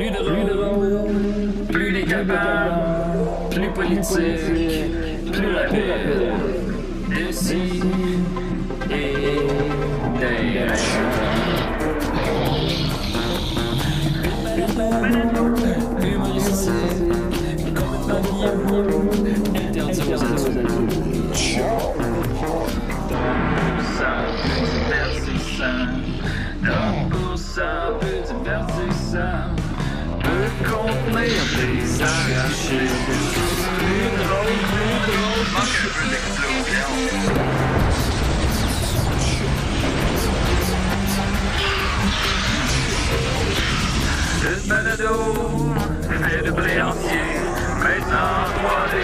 Plus drôle, plus décapable, plus politique, plus rapide. D'ici et d'ailleurs. Peut contenir des arrachés. Plus drôle, plus drôle, manque un peu d'explosion. Le balado fait de blé entier, maintenant 3D,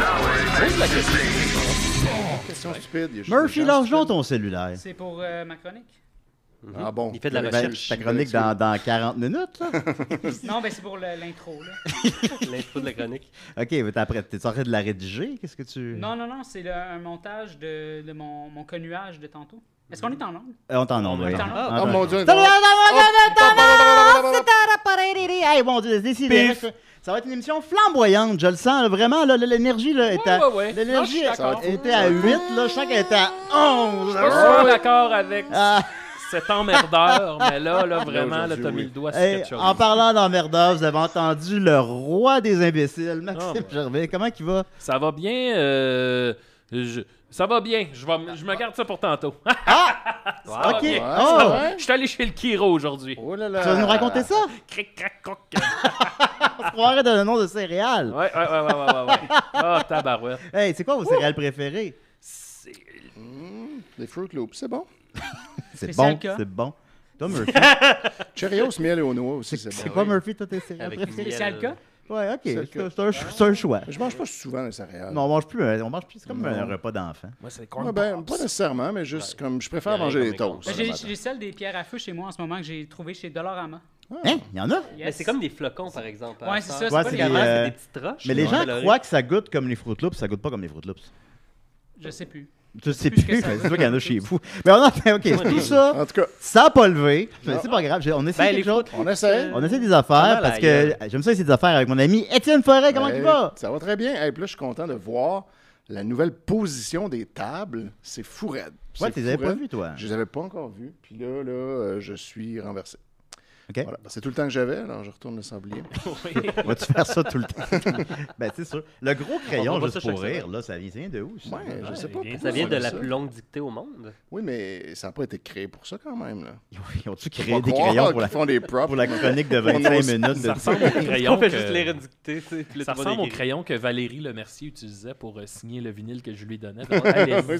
dans Pose la les Question stupide. il y a juste Murphy, stupides. ton cellulaire. C'est pour euh, ma chronique? Ah bon? Il fait de la Ben, recherche. Ta chronique dans, dans 40 minutes, là? Non, ben c'est pour l'intro, là. L'intro de la chronique. OK, mais t'es en train de la rédiger? Qu'est-ce que tu... Non, non, non, c'est un montage de, de mon, mon connuage de tantôt. Est-ce qu'on est en langue? Euh, on t'en On oui. est en Ah, Oh ben. mon dieu. Hey, mon Dieu, décidez. Ça va être une émission flamboyante, je le sens. vraiment, là, l'énergie là, est à... ouais, ouais. L'énergie était à 8, là, je sens qu'elle était à 11. Je suis d'accord avec Ah, cet emmerdeur, mais là, là vraiment, là, t'as mis le doigt sur hey, quelque chose. en parlant d'emmerdeur, vous avez entendu le roi des imbéciles, Maxime Ah, ben. Gervais. Comment il va? Ça va bien. euh, je- Ça va bien. Je, vais, je me garde ça pour tantôt. OK. va bien. Oh? Je suis allé chez le Kiro aujourd'hui. Oh là là. tu vas nous raconter ça? Cric, crac, croc. On se croirait dans le nom de céréales. Ouais, ouais, ouais, ouais, ouais, ouais. ouais. Ah, tabarouette. Hey, c'est quoi vos céréales préférées? C'est- Mmh, Des Fruit Loops, c'est bon. C'est bon, c'est bon. Toi, Murphy, Cheerios, miel et aux noix aussi, c'est c'est bon. quoi. Murphy, toi, tes céréales préférées? miel. Spécial cas? Ouais, OK, C'est c'est le cas. c'est un, c'est un choix. Je mange pas souvent les céréales. Non, on mange plus, euh, on mange plus, c'est comme Non. un repas d'enfant. Moi, c'est corn ben, pas nécessairement, mais juste comme je préfère manger rien les toasts. Ben, le J'ai celle des pierres à feu chez moi en ce moment que j'ai trouvé chez Dollarama. Hein? Il y en a? Mais c'est comme des flocons, par exemple. Ouais, c'est ça, c'est Ouais, pas c'est des des, Avant, euh, des petites roches. Mais les gens croient que ça goûte comme les Fruit Loops, ça goûte pas comme les Fruit Loops. Je sais plus. Tu sais Plus mais c'est toi qu'il y en a chez vous. Mais on a fait, OK, tout ça, En tout cas, ça a pas levé. Mais c'est pas grave, on essaie Ben, les quelque chose. on essaie. On essaie des affaires parce que j'aime ça essayer des affaires avec mon ami Étienne Forêt. Comment il va? Ça va très bien. Et puis là, je suis content de voir la nouvelle position des tables. C'est fou raide. Ouais, tu les avais pas vus, toi? Je les avais pas encore vus. Puis là, là, euh, je suis renversé. Voilà. Ben, c'est tout le temps que j'avais, alors je retourne le sablier. Vas-tu faire ça tout le temps? ben, c'est sûr. Le gros crayon, juste ça pour rire, là, ça vient de où? ça? Ouais, je sais pas. Ça vient de la ça. plus longue dictée au monde. Oui, mais ça n'a pas été créé pour ça quand même. Là. Ils ont-tu créé des crayons pour la, font des props. pour la chronique de On 25 ose- minutes? de- Ça ressemble au crayon que- juste les redicter. Ça ressemble au crayon que Valérie Lemercier utilisait pour euh, signer le vinyle que je lui donnais. Oui,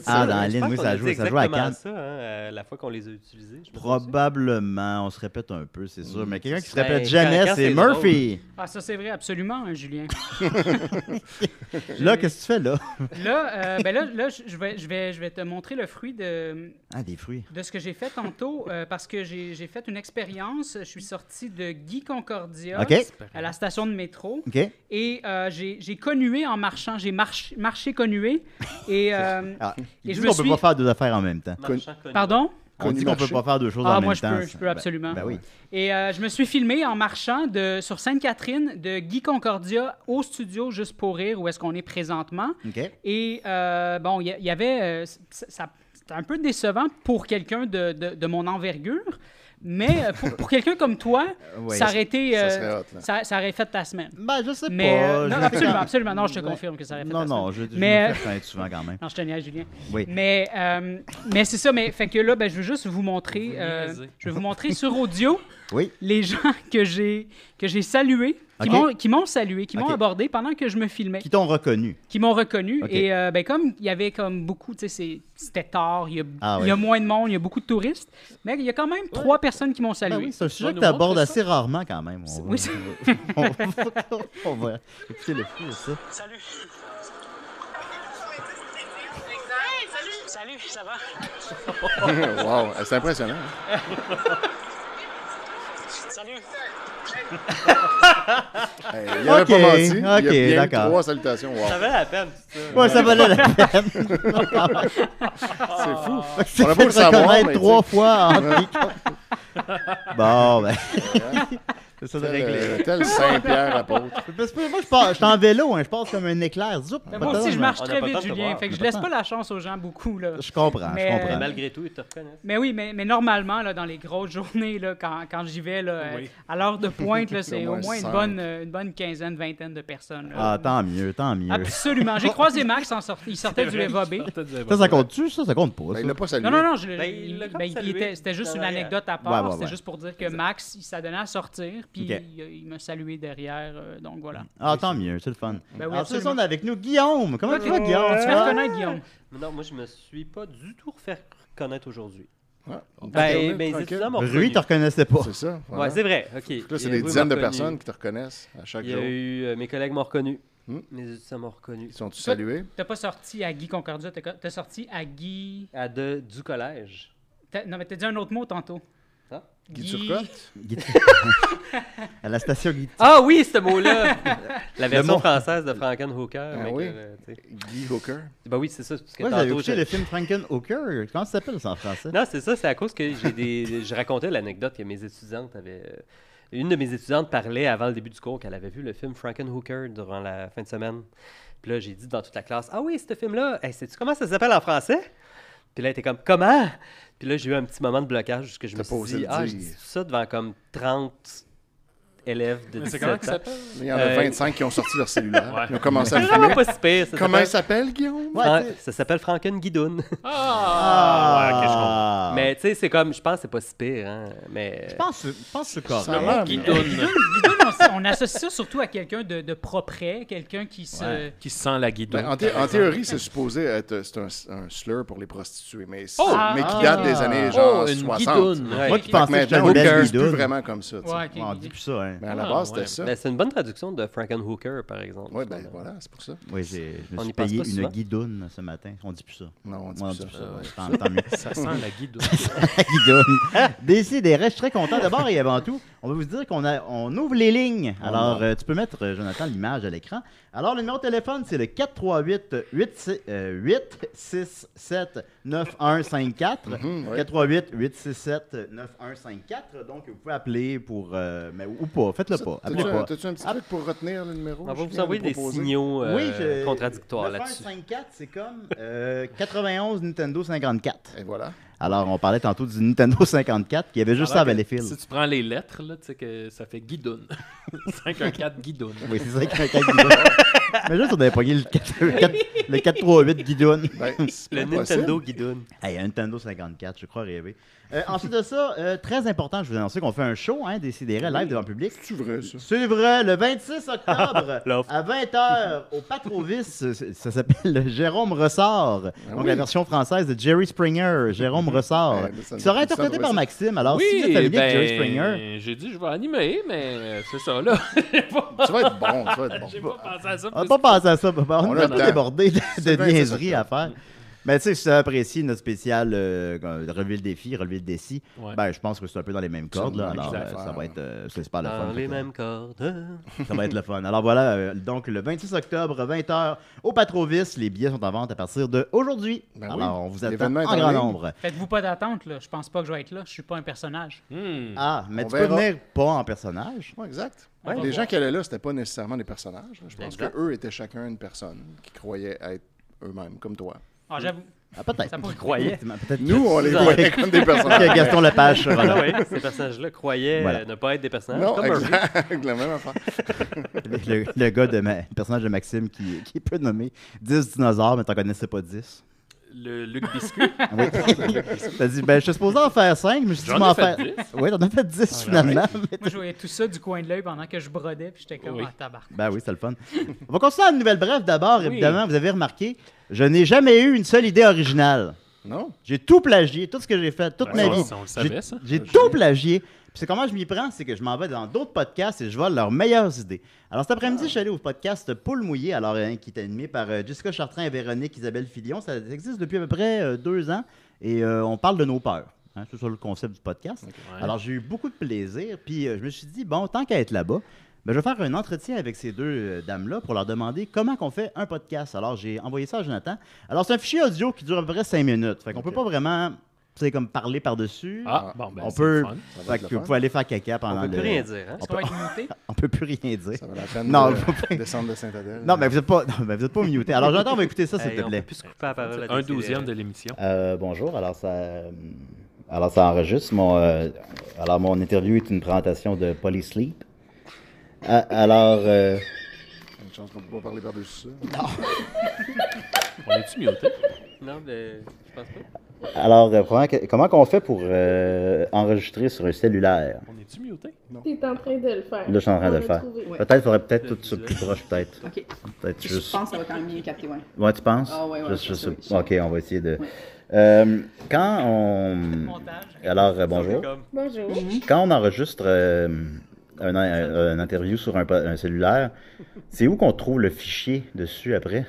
Ah, dans la ligne, oui, ça joue, dit ça joue à Cannes. ça, hein, euh, la fois qu'on les a utilisés. Probablement, on se répète un peu, c'est sûr. Mais quelqu'un qui se Ben, répète jamais, c'est Murphy. Ah, ça c'est vrai, absolument, hein, Julien. Là, qu'est-ce que tu fais là? Là, euh, ben là, là, je vais, je, vais, je vais te montrer le fruit de, Ah, des fruits. de ce que j'ai fait tantôt euh, parce que j'ai j'ai fait une expérience. Je suis sorti de Guy Concordia à la station de métro OK. et euh, j'ai connué en marchant. J'ai marché, marché connué et. euh, Ah, Et il je me qu'on peut suis- pas faire deux affaires en même temps. Pardon? On dit qu'on peut pas faire deux choses Ah, en moi, même je temps. peux, je peux Ben- absolument. Ben oui. Et euh, je me suis filmé en marchant de, sur Sainte-Catherine de Guy Concordia au studio Juste pour rire où est-ce qu'on est présentement. OK. Et euh, bon, il y, avait. euh, ça, ça- c'était un peu décevant pour quelqu'un de, de- de mon envergure, mais euh, pour, pour quelqu'un comme toi, Oui. ça aurait été. Ça euh, serait hot, là. ça, ça aurait fait ta semaine. Ben, je sais Mais pas. euh, non, Je- absolument, absolument. Non, je te confirme que ça aurait fait Non, ta non, semaine. je, je Mais- me souvent quand même. Non, je te niaise, Julien. Oui. Mais, euh, mais c'est ça, mais fait que là, ben, je veux juste vous montrer. Euh, je vais vous montrer sur audio Oui. les gens que j'ai que j'ai salués, qui Ok. m'ont salué, qui m'ont abordé pendant que je me filmais, Qui t'ont reconnu. qui m'ont reconnu. Ok. Et euh, ben, comme il y avait comme beaucoup, tu sais, c'était tard, il y, a, Ah il y a ouais. moins de monde, il y a beaucoup de touristes, mais il y a quand même trois personnes qui m'ont Ben salué. oui, c'est un sujet que tu abordes assez rarement quand même. On va, oui, c'est- on va, on va écouter le fou ça. Salut. Salut, ça va? wow, c'est impressionnant. hein. Hey, il n'avait Ok, pas menti. il y a ok, bien eu trois salutations. Wow. Ça valait la peine, ça. Ouais, ça valait la peine. C'est fou. C'est On a beau le savoir, mais trois fois en Bon, ben. C'est ça de Tel, régler. euh, tel Saint-Pierre apôtre. Parce que Moi, je pars- je suis en vélo, hein, je passe comme un éclair. Zoup, Mais moi aussi, je marche très vite, Julien. Fait que je laisse pas la chance aux gens beaucoup. Là. Je comprends, Mais, je euh, Mais comprends. malgré tout, ils te reconnaissent. Mais oui, mais, mais normalement, là, dans les grosses journées, là, quand, quand j'y vais, là, Oui. à l'heure de pointe, là, c'est Au moins une bonne, une bonne quinzaine, vingtaine de personnes. là. Ah, tant mieux, tant mieux. Absolument. J'ai croisé Max, en sorti- il sortait du Leva B. Ça, ça compte-tu? Ça, ça compte pas. Ben, il l'a pas salué. Non, non, non, je, Ben, il ben, il salué était- c'était juste une anecdote à part. C'était juste pour dire que Max, il s'adonnait à sortir, puis il, il m'a salué derrière. euh, donc voilà. Ah, tant mieux, c'est le fun. Ben oui, Alors, ce absolument. sont avec nous Guillaume. Comment tu vas, Guillaume? Tu fais reconnaître, Guillaume. Mais Non, moi, je me suis pas du tout fait reconnaître aujourd'hui. Ouais. Ben, mes Tranquille. étudiants m'ont Rui, reconnu. te reconnaissait pas. C'est ça. Ouais, voilà. c'est vrai. OK. Là, c'est des dizaines de personnes qui te reconnaissent à chaque Il y jour. a eu... euh, mes collègues m'ont reconnu. Hmm? Mes étudiants m'ont reconnu. Ils sont-tu salués? T'as pas sorti à Guy Concordia, t'as sorti à Guy. À de, du collège. t'as- Non, mais t'as dit un autre mot tantôt. Ah. Guy Turcotte? Guy- à la station Guy. Ah oui, ce mot-là! La version mot. française de Frankenhooker. Ah mais oui. euh. Guy Hooker? Ben oui, c'est ça. Parce que Moi, j'avais tantôt, écouté le film Frankenhooker. Comment ça s'appelle ça en français? Non, c'est ça, c'est à cause que j'ai des. je racontais l'anecdote que mes étudiantes avaient. euh, Une de mes étudiantes parlait avant le début du cours qu'elle avait vu le film Frankenhooker durant la fin de semaine. Puis là, j'ai dit dans toute la classe Ah oui, ce film-là, hey, sais-tu comment ça s'appelle en français? Puis là, elle était comme Comment? Puis là, j'ai eu un petit moment de blocage parce que je me suis dit Ah, je dis ça devant comme 30 élèves de Mais c'est 17 comment ans. Il y en a Euh, 25 qui ont sorti leur cellulaire. Ouais. Ils ont commencé à le filmer. pas si pire. Ça Comment il s'appelle- Guillaume? Ouais, ça s'appelle Franken Guidoun. Ah, ouais, ok, je comprends. Ah. Mais tu sais, c'est comme, je pense que c'est pas si pire. Hein? Mais... Je pense, je pense que c'est correct. l'air, Guidoune. On, on associe ça surtout à quelqu'un de, de propre, quelqu'un qui se. Ouais. Qui sent la guidoune. Ben, en, thé- en théorie, c'est supposé être c'est un, un slur pour les prostituées, mais, c'est- Oh! mais qui Ah! date des années genre Oh, une 60. guidoune. Ouais. Moi qui pensais que c'était maintenant, on l'utilise plus vraiment comme ça. Ouais, ok. On dit plus ça, hein. Mais à la Ah, base, ouais. c'était ça. Ben, c'est une bonne traduction de Frankenhooker, par exemple. Oui, ben voilà, c'est pour ça. Oui, j'ai- je me suis payé une guidoune ce matin. On dit plus ça. Non, on dit plus dit ça. plus ça. sent la guidoune. La guidoune. Décidez, je suis très content. D'abord et avant tout, on va vous dire qu'on a, on ouvre les lignes. Oh Alors, euh, tu peux mettre, euh, Jonathan, l'image à l'écran. Alors, le numéro de téléphone, c'est le 438 867 9154. Mhm, ouais. 438 867 9154. Donc, vous pouvez appeler pour. euh, mais, ou pas, faites-le pas. T'as-tu un, pas. t'as-tu un petit truc pour retenir le numéro? On va vous envoyer des signaux euh, oui, je- contradictoires là-dessus. 9154, c'est comme euh, 91 Nintendo 54. Et voilà. Alors, on parlait tantôt du Nintendo 54 qui avait juste ça à Alors Valleyfield. Si tu prends les lettres, là, tu sais que ça fait guidoune. 514 guidoune. Oui, c'est ça, qu'un 4 guidoune. Mais juste, on avait pogné le 4 le 438 guidoune. Ben, c'est Le Nintendo. Guidoune. Hey, un Nintendo 54, je crois rêver. Euh, ensuite de ça, euh, très important, je vous annonce qu'on fait un show, hein, Décidérez, live devant le public. C'est vrai, ça. C'est vrai, le 26 octobre, à 20h, au Patrovis, ça s'appelle Jérôme Ressort. Donc Ah oui. la version française de Jerry Springer, Jérôme Ressort. Ouais, mais ça qui sera interprété par. Maxime. Alors, si vous êtes familier avec Jerry Springer, j'ai dit je vais animer, mais c'est ça, là. Tu vas être bon, tu vas être bon. J'ai pas pensé à ça. on n'a pas pensé à ça. papa. On, On a un peu le temps. débordé de, de le 26 niaiseries à faire. Mais tu sais, si tu apprécies notre spécial euh, relever le défi, relever le défi, Ouais. ben, je pense que c'est un peu dans les mêmes cordes. Là, alors, euh, ça va être euh, c'est super le fun. Dans les mêmes cordes. Ça va être le fun. Alors voilà, euh, donc le 26 octobre, 20h, au Patrovis. Les billets sont en vente à partir de aujourd'hui. Ben Alors, oui. on vous attend en grand nombre. Faites-vous pas d'attente, là. Je pense pas que je vais être là. Je suis pas un personnage. Hmm. Ah, mais On tu peux verra. venir pas en personnage. Ouais, exact. Ouais. Les gens qui allaient là, c'était pas nécessairement des personnages. Je pense qu'eux étaient chacun une personne qui croyait être eux-mêmes, comme toi. Ah, j'avoue. Ah, peut-être. Ça pourrait-. Effectivement, Peut-être Nous, on les voyait comme des que personnages. Gaston Lepage Ah là. oui, ces personnages-là croyaient Voilà. euh, ne pas être des personnages. Non, comme Murphy. exact. La même affaire. le, le gars de ma, le personnage de Maxime qui, qui peut nommer 10 dinosaures, mais t'en connaissais pas 10. Le Luc Biscuit. Oui. T'as dit, ben, je suis supposé en faire 5, mais je suis dit, m'en faire. 10. Oui, t'en as fait 10 finalement. mais- Moi, je voyais tout ça du coin de l'œil pendant que je brodais, puis j'étais comme, Oui. ah, tabarnak. Ben oui, c'est le fun. On va continuer à une nouvelle brève d'abord, Oui. évidemment. Vous avez remarqué, je n'ai jamais eu une seule idée originale. Non? J'ai tout plagié, tout ce que j'ai fait, toute Ben, ma ça, vie. on le savait, ça. J'ai tout plagié. Puis c'est comment je m'y prends, c'est que je m'en vais dans d'autres podcasts et je vole leurs meilleures idées. Alors cet après-midi, je suis allé au podcast Poule mouillée, alors hein, qui est animé par euh, Jessica Chartrand et Véronique Isabelle Filion. Ça existe depuis à peu près euh, deux ans et euh, on parle de nos peurs. Hein, c'est ça le concept du podcast. Ouais. Alors j'ai eu beaucoup de plaisir. Puis je me suis dit, bon, tant qu'à être là-bas, ben, je vais faire un entretien avec ces deux dames-là pour leur demander comment qu'on fait un podcast. Alors j'ai envoyé ça à Jonathan. Alors c'est un fichier audio qui dure à peu près cinq minutes. Fait qu'on Ok. peut pas vraiment sais, comme parler par-dessus. Ah, bon, ben, On c'est peut- Fait que le vous pouvez aller faire caca On pendant peut le... plus rien dire. Hein? Est-ce qu'on va être muté? On peut plus rien dire. Ça va la peine Non, de pas- descendre de Saint-Adèle. Non, mais vous êtes pas, non, mais vous êtes pas muté. Alors, Jonathan, on va écouter ça, s'il Hey, te on plaît. peut plus se couper la parole. à Un douzième de l'émission. Euh, bonjour, alors ça, euh, alors ça enregistre. Mon, euh, alors mon interview est une présentation de Polysleep. Ah, alors, euh, Une chance qu'on peut pas parler par-dessus ça. On est-tu muté? Non, mais je pense pas. Alors euh, comment, comment qu'on fait pour euh, enregistrer sur un cellulaire? On est-tu muté? T'es en train de le faire. Là, je suis en train On de le faire. Ouais. Peut-être faudrait peut-être tout ça plus proche, peut-être. Ok. Peut-être Je juste. pense que ça va quand même bien capter, ouais. Ouais, tu penses? Ah ouais, ouais, que oui. Ok, on va essayer de. Ouais. Euh, quand on. Montage. Alors, euh, bonjour. Bonjour. Quand on enregistre euh, un, un- un interview sur un cellulaire, c'est où qu'on trouve le fichier dessus après?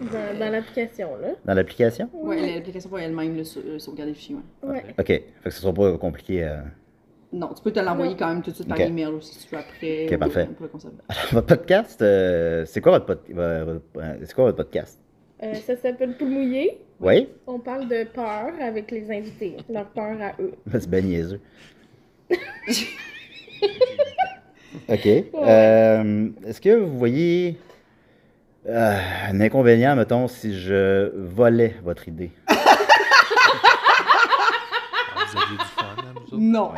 Dans, dans l'application, là. Dans l'application? Ouais, l'application va elle-même le, sau- le sauvegarder le fichier, ouais. Ouais. Ok, fait que ce sera pas compliqué. euh. Non, tu peux te l'envoyer quand même tout de suite par email aussi si tu veux après. Ok, ou parfait. Pour le conserver. Votre podcast, euh, c'est quoi votre, pod- euh, c'est quoi votre podcast? Euh, ça s'appelle Poule mouillée. Oui? On parle de peur avec les invités. Leur peur à eux. C'est bien niaiseux. ok. Euh, Est-ce que vous voyez euh, un inconvénient, mettons, si je volais votre idée? Ah, Vous aviez du fun, hein, vous autres? Non.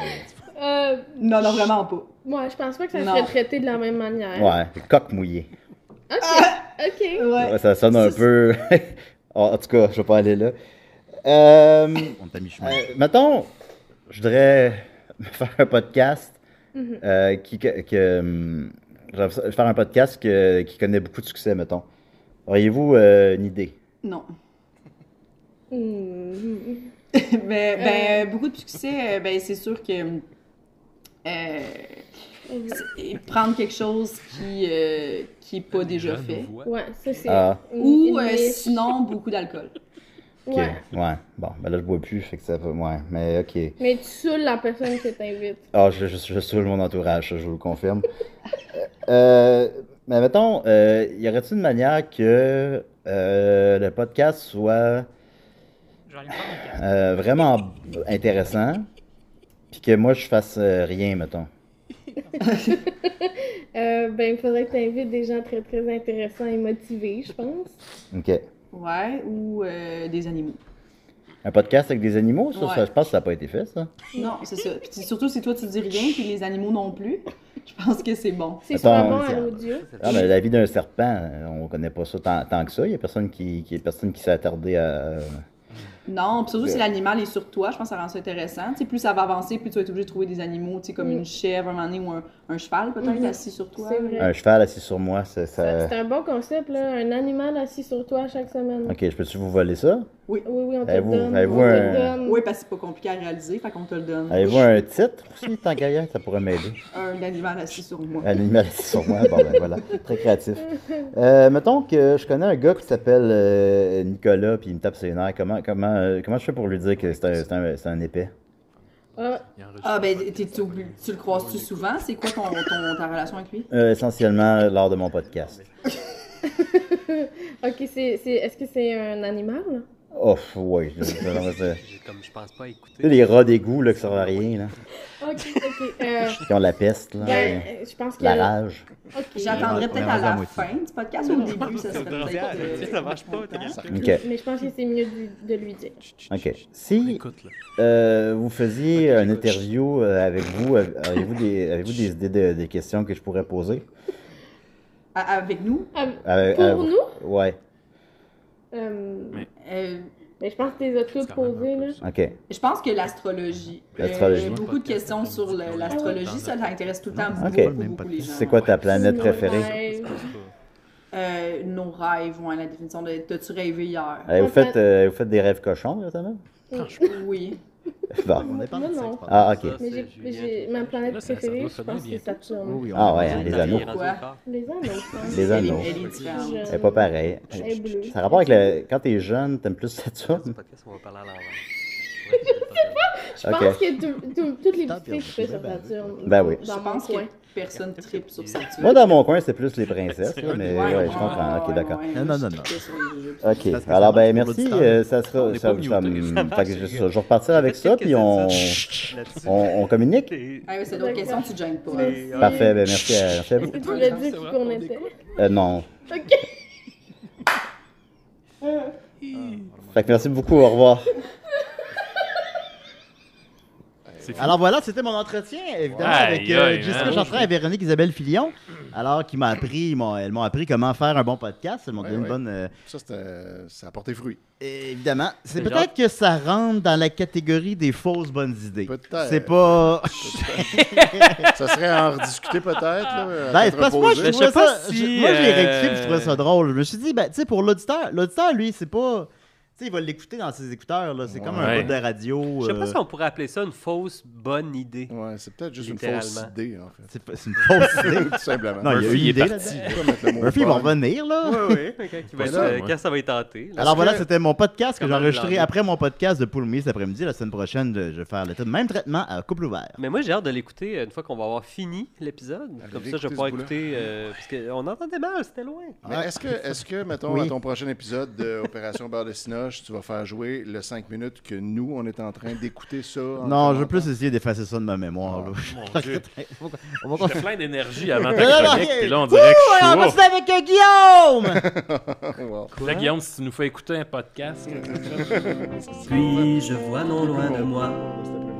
Euh, Non, non, vraiment pas. moi, je pense pas que ça Non. serait traité de la même manière. Ouais, coq mouillé. Ok. Ok. Ouais. Ouais, ça sonne un peu. en tout cas, je vais pas aller là. Euh, On t'a mis chemin. euh, mettons, je voudrais faire un podcast Mhm. euh, qui. Que, que, hum, je voudrais faire un podcast que- qui connaît beaucoup de succès, mettons. Auriez-vous euh, une idée? Non. Mhm. ben, ben, beaucoup de succès, euh, ben, c'est sûr que. euh, prendre quelque chose qui euh, qui est pas déjà fait. voix. Ouais, ça c'est. Ah. une- Ou euh, sinon beaucoup d'alcool. Ok, Ouais. ouais. Bon, ben là, je bois plus, fait que ça fait. Ouais, mais ok. Mais tu saoules la personne que t'invites. Ah, je, je, je saoule mon entourage, ça, je vous le confirme. Euh, mais mettons, euh, y aurait-il une manière que euh, le podcast soit euh, vraiment intéressant, puis que moi je fasse euh, rien, mettons? Euh, ben, il faudrait que t'invites des gens très très intéressants et motivés, je pense. Ok. Ouais, ou euh, des animaux. Un podcast avec des animaux, ça, Ouais. ça, je pense que ça n'a pas été fait, ça. Non, c'est ça. Puis surtout si toi tu dis rien, puis les animaux non plus, je pense que c'est bon. C'est super bon à l'audio. Ah, mais la vie d'un serpent, on connaît pas ça tant, tant que ça. Il y a personne qui, qui, personne qui s'est attardé à. Non, puis surtout si l'animal est sur toi, je pense que ça rend ça intéressant. Tu sais, plus ça va avancer, plus tu vas être obligé de trouver des animaux, tu sais, comme Mm. une chèvre, un moment donné, ou un, un cheval peut-être Mhm. assis sur toi. C'est vrai. Un cheval assis sur moi. Ça- ça... C'est un bon concept, là. Un animal assis sur toi chaque semaine. Ok, je peux-tu vous voler ça? Oui, oui, on te le Avez-vous- donne. avez-vous on te un- le donne. Oui, parce que c'est pas compliqué à réaliser, fait qu'on te le donne. Avez-vous un titre aussi, tant qu'à? Ça pourrait m'aider? Un animal assis sur moi. Un animal assis sur moi, bon ben voilà, très créatif. Euh, mettons que je connais un gars qui s'appelle euh, Nicolas, puis il me tape ses nerfs. Comment, comment, euh, comment je fais pour lui dire que c'est un, c'est un, c'est un épais? Ah. Ah, ben, t'es- tu le croises-tu souvent? C'est quoi ton, ton- ta relation avec lui? Euh, essentiellement lors de mon podcast. ok, c'est, c'est, est-ce que c'est un animal? Oh, oui. je- je- comme je pense pas écouter. les rats d'égout là, qui servent à rien, là, Ok, ok. Euh, qui ont la peste, là, ben, euh, je pense que. la rage. Ok. J'attendrais on est peut-être à la fin du podcast ou au début, ça serait peut-être. Ça marche pas, Ok, Mais je pense que c'est mieux de, de lui dire. ok. Si euh, vous faisiez une interview euh, avec vous, euh, avez-vous des, avez-vous des idées de, des questions que je pourrais poser? À- Avec nous? Avec- pour euh, nous? Ouais, Euh, Mais- Euh, ben, je pense que tu les as C'est toutes posées, là. ok. Je pense que l'astrologie. L'astrologie. Euh, beaucoup de questions sur l'astrologie, ça, ça intéresse tout le temps beaucoup, Ok. beaucoup, beaucoup les gens. C'est quoi ta planète Nos préférée? rêves. Euh, nos rêves, ouais, la définition de t'as-tu rêvé hier? Avez-vous En fait- fait, euh, vous faites des rêves cochons récemment? Oui. Bon. On est pas non. pardon. Ah, ok. Ça, Mais j'ai, j'ai- qui- ma planète préférée, je pense que c'est. Saturne. Oui, Ah ouais, hein, les anneaux. Les anneaux, je pense. Les anneaux. elle est différente. Je- C'est pas pareil. Elle est bleue. Ça a rapport avec le... Quand t'es jeune, t'aimes plus Saturne? Ouais, c'est pas Je Ok. pense que tout- tout- toutes les petites filles pis, trippent sur Saturne. ben oui. Je Dans mon coin. Personne tripe sur Saturne. Moi, dans mon coin, c'est plus les princesses, là, mais Ouais, ouais, je comprends. Ok, d'accord. ouais, Non, non, non. Ok, ça alors ben merci, euh, ça sera, ça, ça, ça fait que je, je vais repartir avec ça, puis on, on, on communique? Ah oui, c'est d'autres questions, tu te gênes pas. Merci. Parfait, ben merci à, merci à vous. Est-ce que tu l'as dit qui qu'on était? Euh, non. Ok. Fait que merci beaucoup, au revoir. Alors voilà, c'était mon entretien, évidemment, Aïe, avec euh, aïe, Jessica hein. Chartrand et Véronique Isabelle Filion. Alors, qui m'a appris, ils m'ont- elles m'ont appris comment faire un bon podcast. Elles m'ont donné Ouais, une ouais. bonne. euh, Ça, c'était- ça a porté fruit. évidemment. C'est peut-être que ça rentre dans la catégorie des fausses bonnes idées. Peut-être. C'est pas. Ça serait à en rediscuter peut-être. Ben, parce que moi, je trouvais pas ça. si, je- moi, je l'ai euh, rectifié je trouvais ça drôle. Je me suis dit, ben, tu sais, pour l'auditeur, l'auditeur, lui, c'est pas. Tu sais, il va l'écouter dans ses écouteurs, là. C'est comme un Ouais. bout de radio. Je sais pas euh, si on pourrait appeler ça une fausse bonne idée. Ouais, c'est peut-être juste une fausse idée, en fait. C'est une fausse idée. Tout simplement. Non, il y a une idée là-dedans. Murphy va bug. revenir, là. Oui, oui. Quand, il va être, ça, euh, quand ça va être tenté. là. Alors voilà, c'était mon podcast que j'ai enregistré après mon podcast de Poulmy cet après-midi. La semaine prochaine, je vais faire le même traitement à couple ouvert. Mais moi, j'ai hâte de l'écouter euh, une fois qu'on va avoir fini l'épisode. Comme ça, je vais pouvoir écouter. euh, parce qu'on entendait mal, c'était loin. Mais est-ce que, est-ce que, mettons, à ton prochain épisode de Opération Beurre de Tu vas faire jouer le 5 minutes que nous, on est en train d'écouter ça? Non, je veux plus essayer d'effacer ça de ma mémoire. là. Mon Dieu. On va plein d'énergie avant ta chronique, puis là, on dirait que on va se faire avec euh, Guillaume! Wow. Là, Guillaume, si tu nous fais écouter un podcast, Puis je vois non loin de moi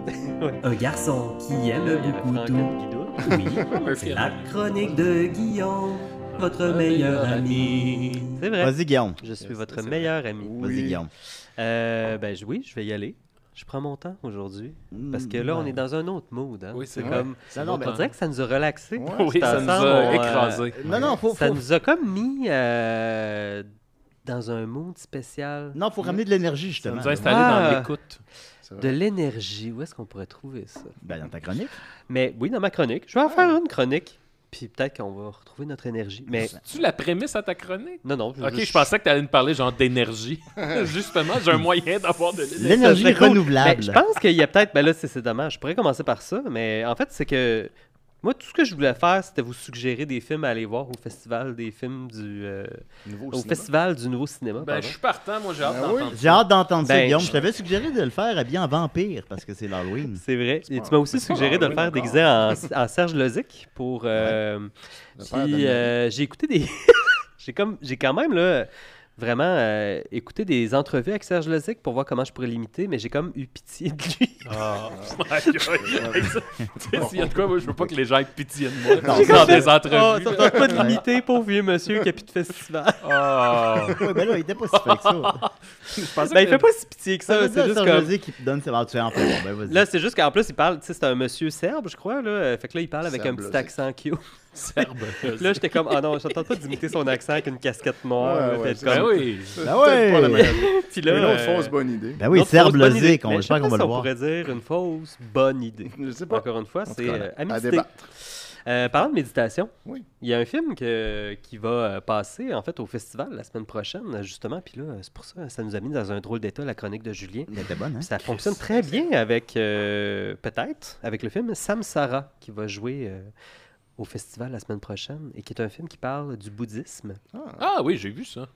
un garçon qui aime beaucoup Franck tout. Oui, c'est la chronique de Guillaume, votre meilleur ami. C'est vrai. Vas-y, Guillaume. Je suis votre meilleur ami. Vas-y. Guillaume. Euh, ben je- oui, je vais y aller. Je prends mon temps aujourd'hui. Parce que là, on est dans un autre mood. Hein? Oui, c'est comme. Non, on dirait que ça nous a relaxés. Ouais. Oui, ça nous a on, euh, écrasés. Non, non, faut. Ça faut- nous a comme mis euh, dans un mood spécial. Non, faut ramener de l'énergie, Ça justement. nous a Ah. dans l'écoute. De l'énergie. Où est-ce qu'on pourrait trouver ça? Ben, dans ta chronique. Mais oui, dans ma chronique. Je vais en faire une chronique. Puis peut-être qu'on va retrouver notre énergie. Mais tu la prémisse à ta chronique? non, non. Ok, je pensais que tu allais nous parler genre d'énergie. Justement, j'ai un moyen d'avoir de l'énergie. L'énergie cool. renouvelable. Ben, je pense qu'il y a peut-être. Ben là, c'est dommage. Je pourrais commencer par ça, mais en fait, c'est que. Moi, tout ce que je voulais faire, c'était vous suggérer des films à aller voir au festival des films du. euh, Nouveau au cinéma. festival du nouveau cinéma. Ben, pardon. je suis partant, moi, j'ai hâte Ben d'entendre oui. J'ai hâte d'entendre ça, Ben, Guillaume. je- Je t'avais suggéré de le faire habillé en vampire parce que c'est l'Halloween. C'est vrai. Et tu m'as aussi suggéré de le faire déguisé en, en Serge Lozic pour. euh, puis euh, j'ai écouté des. j'ai comme j'ai quand même là vraiment euh, écouté des entrevues avec Serge Lozic pour voir comment je pourrais l'imiter, mais j'ai comme eu pitié de lui. Ah, ça, tu sais, S'il y a de quoi, moi, je veux pas que les gens aient pitié de moi. Non, dans ça. des Oh, entrevues. ça me tente pas de l'imiter, pauvre vieux monsieur qui a plus de festival. Ah. Oui, ben là, il était pas si fait que ça. Ben, il fait pas si pitié que ça. Ça, C'est juste comme. Qui donne ses aventures en fait. Bon, ben. Là, c'est juste qu'en plus, il parle, tu sais, c'est un monsieur serbe, je crois, là. Euh, Fait que là, il parle avec un petit accent cute. Serbe. Là, j'étais comme, ah non, je tente pas d'imiter son accent avec une casquette noire. Ouais, ouais, c'est comme- Ben oui. C'est Ben. Puis là, Une autre euh, fausse bonne idée. Ben oui, Serbe Mais j'espère je qu'on sais va pas le voir. On pourrait dire une fausse bonne idée. Je sais pas. Encore une fois, En tout c'est cas, euh, parlant de méditation, Oui. il y a un film que- qui va euh, passer en fait au festival la semaine prochaine, justement. Puis là, c'est pour ça, ça nous a mis dans un drôle d'état la chronique de Julien. Elle était bonne, hein? Ça fonctionne très bien avec, euh, peut-être, avec le film Samsara qui va jouer euh, au festival la semaine prochaine et qui est un film qui parle du bouddhisme. Ah oui, j'ai vu ça.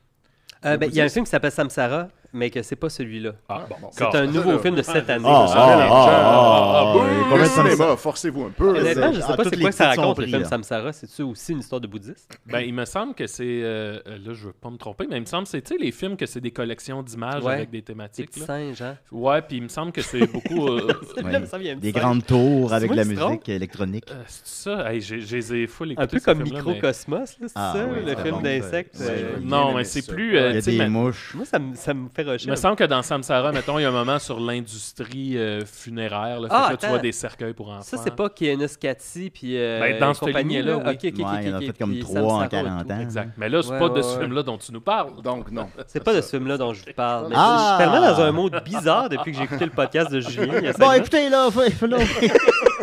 Euh, ben, Il y a un film qui s'appelle Samsara, mais que c'est pas celui-là. Ah, bon, C'est un nouveau film de cette année. Ah, ah, ah, ah, ah, cinéma, forcez-vous un peu. Honnêtement, je sais Ah, pas c'est quoi que ça raconte, le film. Samsara. C'est-tu aussi une histoire de bouddhiste? Ben, il me semble que c'est. euh, euh, là, je veux pas me tromper, mais il me semble que c'est, tu sais, les films que c'est des collections d'images Ouais. avec des Des thématiques. petits là. singes, hein? Ouais, puis il me semble que c'est beaucoup. euh, Des grandes tours avec la musique électronique. c'est ça. J'ai, full singe. Un écouté peu comme Microcosmos, là, c'est Ah, ça? le film d'insectes. Non, mais c'est plus. Il y a des mouches. Moi, ça me, ça me fait Il me semble que dans Samsara, mettons, il y a un moment sur l'industrie euh, funéraire. Là, Fait Ah, que là, tu vois des cercueils pour enfants. Ça, c'est pas Kianoscati puis euh, Ben, dans cette compagnie, là. oui. Ok, ok, ok, Ouais, il y en a fait comme trois en Samsara 40 autour. ans. Exact. Mais là, c'est Ouais, pas de ce ouais. film-là dont tu nous parles. Donc, non. C'est pas de ce film-là dont je vous parle. Mais Ah! je suis tellement dans un mode bizarre depuis que j'ai écouté le podcast de Julien. Bon, écoutez, là, là,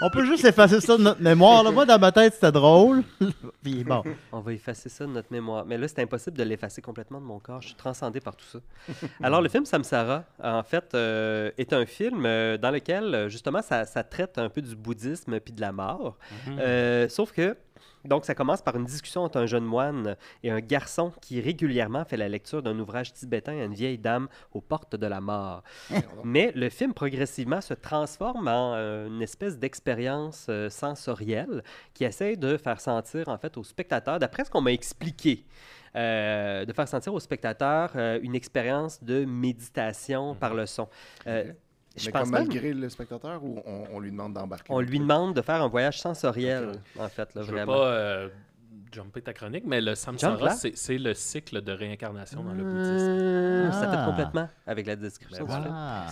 on peut juste effacer ça de notre mémoire. Là. Moi, dans ma tête, c'était drôle. Puis bon, On va effacer ça de notre mémoire. Mais là, c'est impossible de l'effacer complètement de mon corps. Je suis transcendé par tout ça. Alors, le film Samsara, en fait, euh, est un film euh, dans lequel, justement, ça, ça traite un peu du bouddhisme puis de la mort. Euh, sauf que, donc, ça commence par une discussion entre un jeune moine et un garçon qui régulièrement fait la lecture d'un ouvrage tibétain à une vieille dame aux portes de la mort. Mais le film, progressivement, se transforme en euh, une espèce d'expérience euh, sensorielle qui essaie de faire sentir, en fait, au spectateur, d'après ce qu'on m'a expliqué, euh, de faire sentir au spectateur une expérience de méditation par le son. Je Mais pense comme même- malgré le spectateur ou on, on lui demande d'embarquer? on lui peu? demande de faire un voyage sensoriel, en fait, là, Je veux vraiment. pas euh, jumper ta chronique, mais le samsara, c'est le cycle de réincarnation dans le bouddhisme. Euh, Ça Ah. fait complètement avec la description. Ben Ah.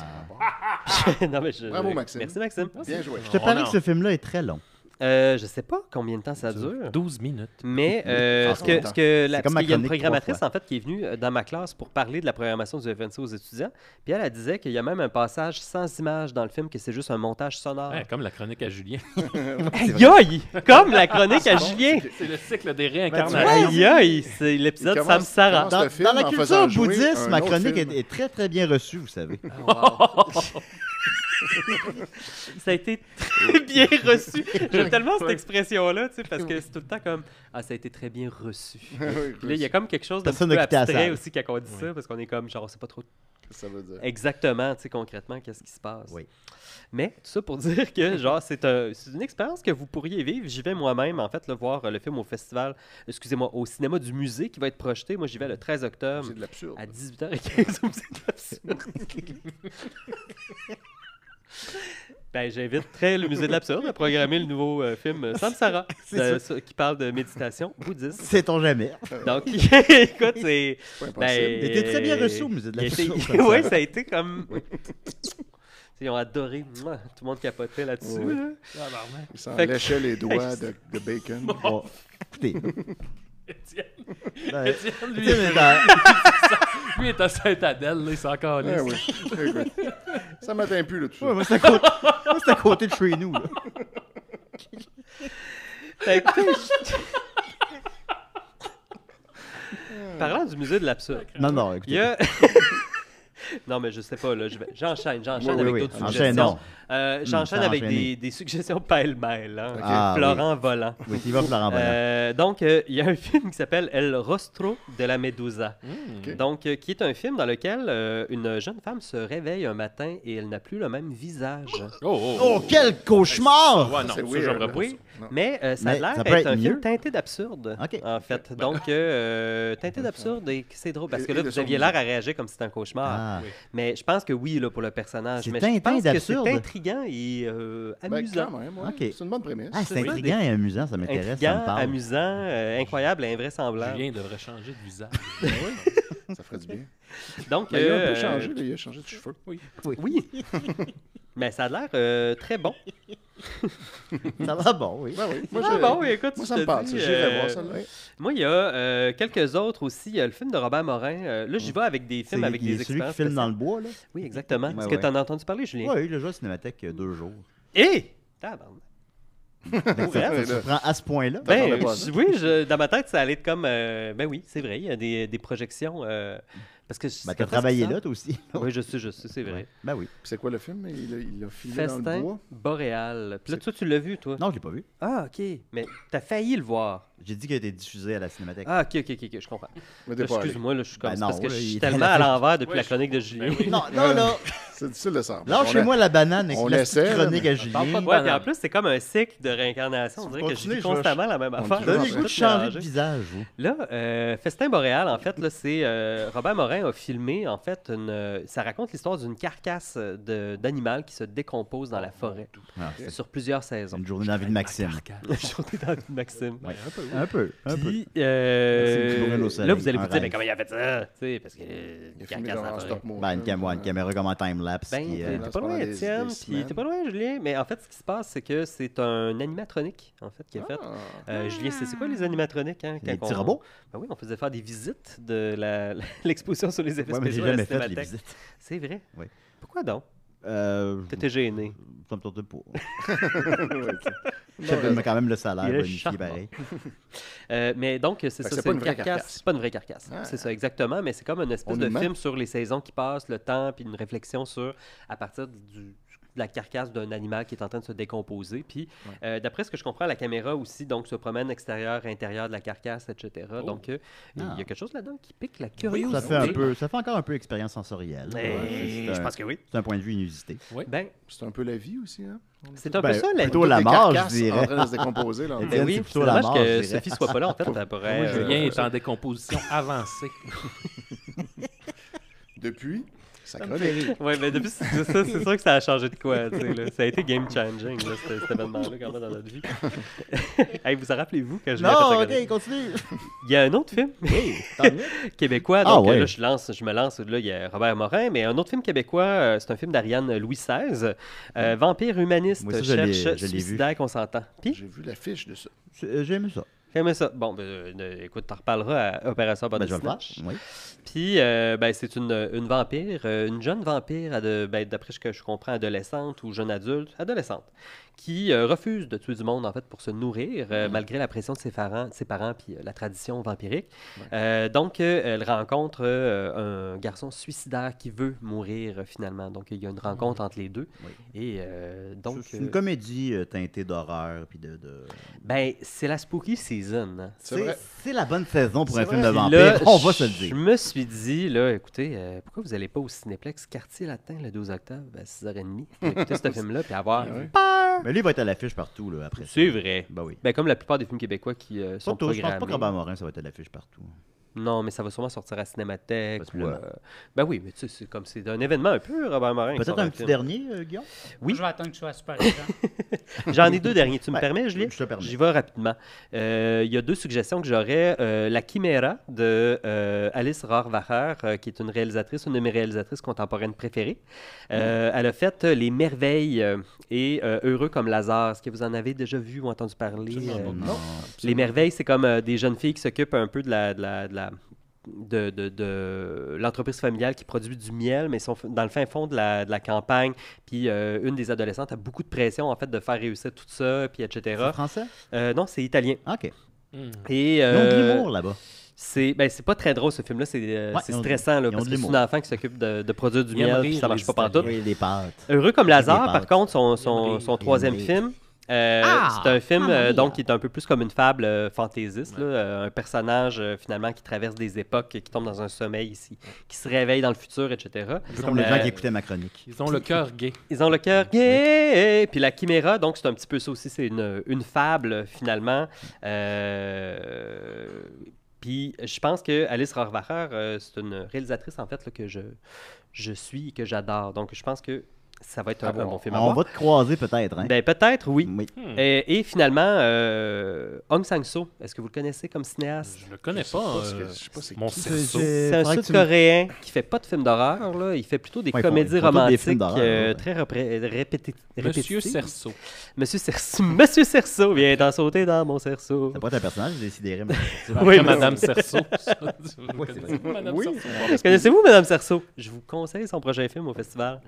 non, mais je- Bravo, Maxime. Merci, Maxime. Bien joué. Je te parie que ce film-là est très long. Euh, je sais pas combien de temps ça dure. 12 minutes. Mais euh, Ah, ce que, c'est ce que la, C'est comme parce qu'il y a une programmatrice en fait qui est venue euh, dans ma classe pour parler de la programmation du FNC aux étudiants. Puis elle, elle disait qu'il y a même un passage sans image dans le film que c'est juste un montage sonore. Ouais, comme la chronique à Julien. Aïe aïe! Comme la chronique à Julien! c'est le cycle des réincarnations. Aïe aïe! C'est l'épisode Il Samsara. commence- Dans, dans la culture bouddhiste, ma chronique est, très très bien reçue, vous savez. Ça a été très bien reçu. J'aime tellement cette expression-là, tu sais, parce que c'est tout le temps comme Ah, ça a été très bien reçu. Là, il y a comme quelque chose de peu abstrait aussi quand on dit ça, parce qu'on est comme, genre, on sait pas trop Ça veut dire? exactement, tu sais, concrètement, qu'est-ce qui se passe. Oui. Mais tout ça pour dire que, genre, c'est un- c'est une expérience que vous pourriez vivre. J'y vais moi-même, en fait, le voir euh, le film au festival, excusez-moi, au cinéma du musée qui va être projeté. Moi, j'y vais le 13 octobre C'est de l'absurde. à 18h15 au musée de l'absurde. Ben, j'inviterais le musée de l'absurde à programmer le nouveau euh, film euh, Samsara, euh, ça, qui parle de méditation bouddhiste. Sait-on jamais. Donc, écoute, c'est. Ben, Il était très bien reçu au musée de l'absurde. Oui, ça a été comme. Ils ont adoré. Tout le monde capotait là-dessus. Oui. là. Il s'en Fait que- léchait les doigts de, de bacon. Bon, écoutez, Étienne, ben, Étienne, lui, Étienne est en- lui est à Saint-Adèle, là, il s'en encore Ah oui. Écoute, ça m'atteint plus, là, tout ça. Ouais, moi, c'est à, côté... à côté de chez nous. là. Fait que, je- Parlant du musée de l'absurde, Non, non, il écoutez. y a. non, mais je sais pas, là, je vais- j'enchaîne, j'enchaîne Oui, avec oui, d'autres oui. suggestions. Enchaînons. Euh, Hmm, j'enchaîne avec des, des suggestions pêle-mêle. Hein. Ah, Florent volant. Oui, il va Florent Volant. Euh, donc, euh, il y a un film qui s'appelle El Rostro de la Medusa. Ok. Donc, euh, qui est un film dans lequel euh, une jeune femme se réveille un matin et elle n'a plus le même visage. Oh, oh, Oh, quel cauchemar! Ouais, non, ça, j'aimerais pas Oui, ça. Non. mais euh, ça a l'air d'être être un film mieux. teinté d'absurde, en fait. Donc, euh, teinté d'absurde, et c'est drôle, parce que là, vous aviez l'air à réagir comme si c'était un cauchemar. Ah. Mais je pense que oui, là, pour le personnage. C'est Mais je teinté pense que c'est d'absurde. Intriguant et euh, Ben, amusant. ouais. Ok. C'est une bonne prémisse. Ah, c'est intriguant et amusant, ça m'intéresse, ça Intriguant, me parle. amusant, euh, incroyable et invraisemblable. Julien devrait changer de visage. Ça ferait du bien. Donc, Ben, il a un euh, peu changé, là, il a changé de cheveux. Oui. Oui. Mais ça a l'air euh, très bon. Ça va bon, oui. Ben oui. Moi, je- bon, écoute, moi, ça me parle. ça. J'irai euh. Moi, il y a euh, quelques autres aussi. Il y a le film de Robert Morin. Euh, là, j'y vais avec des C'est films avec des celui qui expériences. filme dans le bois, là? Oui, exactement. Est-ce Ouais, que tu en as entendu parler, Julien? Oui, le jeu à Cinémathèque il y a deux jours. Hé! Tabarnak. Ben, ça, ça prend à ce point-là? Ben, oui, je- dans ma tête, ça allait être comme. euh, ben oui, c'est vrai, il y a des, des projections. Parce que Ben, t'as travaillé là, toi aussi. Oui, je sais, je sais, c'est vrai. Ben oui. Puis C'est quoi le film? Il a, il a filmé dans le Festin bois? boréal. Puis là, toi, tu l'as vu, toi? Non, je l'ai pas vu. Ah, ok. Mais t'as failli le voir. J'ai dit qu'il a été diffusé à la Cinémathèque. Ah, ok, ok, ok, je comprends. Là. Excuse-moi, là, je suis comme. Ben c'est non, parce que là, je suis tellement la à l'envers depuis Ouais, la chronique de Julien. Ben oui. Non, non, là. C'est difficile de savoir. Lâchez-moi la banane avec on la là, chronique mais- à Julien. pas de Ouais, puis en plus, c'est comme un cycle de réincarnation. On dirait vous que je vais- constamment la même on affaire. Ouais, le goût de Tout changer de visage, vous. Là, euh, Festin boréal, en fait, là, c'est euh, Robert Morin a filmé, en fait, une, euh, ça raconte l'histoire d'une carcasse de- d'animal qui se décompose dans la forêt Ah, c'est sur plusieurs saisons. une journée dans la vie de Maxime. Une journée dans la vie de Maxime. Un peu, un peu. Puis, euh, là, vous allez vous dire, mais comment il a fait ça? Parce que euh, Il a filmé dans stop motion. Ben, une, cam- une caméra comme en time-lapse. Ben, euh, t'es pas loin, Étienne, puis t'es pas loin, Julien. Mais en fait, ce qui se passe, c'est que c'est un animatronique, en fait, qui a fait. Ah. Euh, Julien, c'est c'est quoi les animatroniques? Hein, Les petits on- robots? Ben oui, on faisait faire des visites de la- l'exposition sur les effets Ouais, mais j'ai spéciaux à la jamais fait les Cinémathèque. visites. C'est vrai? Oui. Pourquoi donc? Euh, T'étais gêné. Ça me tentait pas. Donne quand même le salaire Il est bonifié pareil. Euh, mais donc, c'est Fait ça, c'est une une vraie carcasse. carcasse. C'est pas une vraie carcasse. Ah. C'est ça, exactement. Mais c'est comme une espèce On de film sur les saisons qui passent, le temps, puis une réflexion sur, à partir du de la carcasse d'un animal qui est en train de se décomposer. Puis, euh, d'après ce que je comprends, la caméra aussi donc se promène extérieur, intérieur de la carcasse, etc. Donc, euh, il y Ah. a quelque chose là-dedans qui pique la Ça curiosité. fait, un peu, ça fait encore un peu expérience sensorielle. Ouais, je pense que oui. C'est un point de vue inusité. Ben, C'est un peu la vie aussi, hein? c'est un Ben, peu ça, la plutôt la mort, je dirais. en train de se décomposer. Là, Ben oui, plutôt la mort, que. Sophie soit pas là. En fait, elle pourrait. Moi, euh, Julien est en décomposition avancée. Depuis, ça. Ouais, mais depuis c'est ça, c'est sûr que ça a changé de quoi, là. Ça a été game changing, là, cet, cet événement-là, quand même, dans notre vie. hey, vous en rappelez-vous quand je l'ai Non, ok, continue. Il y a un autre film Oui, québécois, Ah, donc euh, ouais. là, je, lance, je me lance, là, il y a Robert Morin, mais un autre film québécois, euh, c'est un film d'Ariane Louis XVI, euh, vampire humaniste, Moi, ça, je cherche je suicidaire qu'on s'entend. Puis, J'ai vu l'affiche de ça. C'est- J'ai aimé ça. J'aimais ça. Bon, ben, euh, écoute, t'en reparleras à Opération Ben, Body je vais le faire. Snatch. Oui. Puis, euh, ben, c'est une, une vampire, euh, une jeune vampire, ben, d'après ce que je comprends, adolescente ou jeune adulte, adolescente, qui euh, refuse de tuer du monde, en fait, pour se nourrir, euh, malgré la pression de ses parents, de ses parents puis euh, la tradition vampirique. Euh, donc, euh, elle rencontre euh, un garçon suicidaire qui veut mourir, euh, finalement. Donc, il y a une rencontre entre les deux. Oui. Et euh, donc, C'est une comédie euh, teintée d'horreur puis de. de... ben, c'est la spooky season. hein. C'est la bonne saison pour un film de là, vampire. On va se le Je dire. me suis dit, là, écoutez, euh, pourquoi vous n'allez pas au Cinéplex Quartier Latin le 12 octobre à 6h30 pour écouter ce film-là puis avoir Ah ouais. peur? Mais lui, il va être à l'affiche partout là, après. ça. C'est vrai. Ben oui. Ben, comme la plupart des films québécois qui euh, Pas sont tous, je pense programmés. pas que Robert Morin, ça va être à l'affiche partout. Non, mais ça va sûrement sortir à Cinémathèque. ou, euh, Ben oui, mais tu sais, c'est comme c'est un événement un peu, Robert Morin. Peut-être un petit film. dernier, euh, Guillaume? Oui. Je vais attendre que tu sois super. J'en ai deux derniers. Tu me Ouais, permets, Julien? je te permets. J'y vais rapidement. Euh, Il y a deux suggestions que j'aurais. Euh, la Chimera de euh, Alice Rohrwacher, euh, qui est une réalisatrice, une de mes réalisatrices contemporaines préférées. Euh, Elle a fait euh, Les Merveilles euh, et euh, Heureux comme Lazare. Est-ce que vous en avez déjà vu ou entendu parler? Euh. Non. les merveilles, c'est comme euh, des jeunes filles qui s'occupent un peu de la, de la, de la- de, de- de l'entreprise familiale qui produit du miel, mais ils sont dans le fin fond de la, de la campagne. Puis euh, une des adolescentes a beaucoup de pression en fait de faire réussir tout ça, puis etc. C'est français? Euh, non, c'est italien. Ok. Hmm. Et Ils ont de euh, l'humour là-bas. c'est ben, c'est pas très drôle ce film-là, c'est euh, Ouais, c'est ils ont- stressant là, ils parce que c'est une enfant qui s'occupe de, de produire du Ils miel, puis ça marche pas pâtes. Heureux comme Lazare, par contre, son, son, son troisième film, euh, Ah, c'est un film Mamma euh, donc qui est un peu plus comme une fable euh, fantaisiste, là, euh, un personnage euh, finalement qui traverse des époques, qui tombe dans un sommeil ici, qui se réveille dans le futur, etc. Un peu comme les Euh, gens qui écoutaient ma chronique. Ils ont le cœur gay. Ils ont le cœur gay. Puis la chiméra, donc c'est un petit peu ça aussi, c'est une, une fable finalement. Euh, Puis je pense que Alice Rohrwacher, euh, c'est une réalisatrice en fait là, que je, je suis et que j'adore. Donc je pense que ça va être un, Ah bon? un bon film à On voir. va te croiser peut-être. Hein? Ben peut-être, oui. Oui. Hmm. Et, et finalement, euh, Aung San Suu, est-ce que vous le connaissez comme cinéaste? Je le connais Je sais pas. pas euh, je sais pas c'est mon C'est un que tu Sud-Coréen qui fait pas de films d'horreur, là. Il fait plutôt des Ouais, comédies des romantiques films d'horreur, euh, ouais. très repré- répéti- Monsieur répétitives. Cerceau. Monsieur Cerceau. Monsieur Cerceau vient d'en sauter dans mon cerceau. Ça être un personnage, j'ai décidé. mais- Oui, Madame Cerceau. Oui, Connaissez-vous Madame. Cerceau? Connaissez-vous Madame Cerceau? Je vous conseille son prochain film au festival.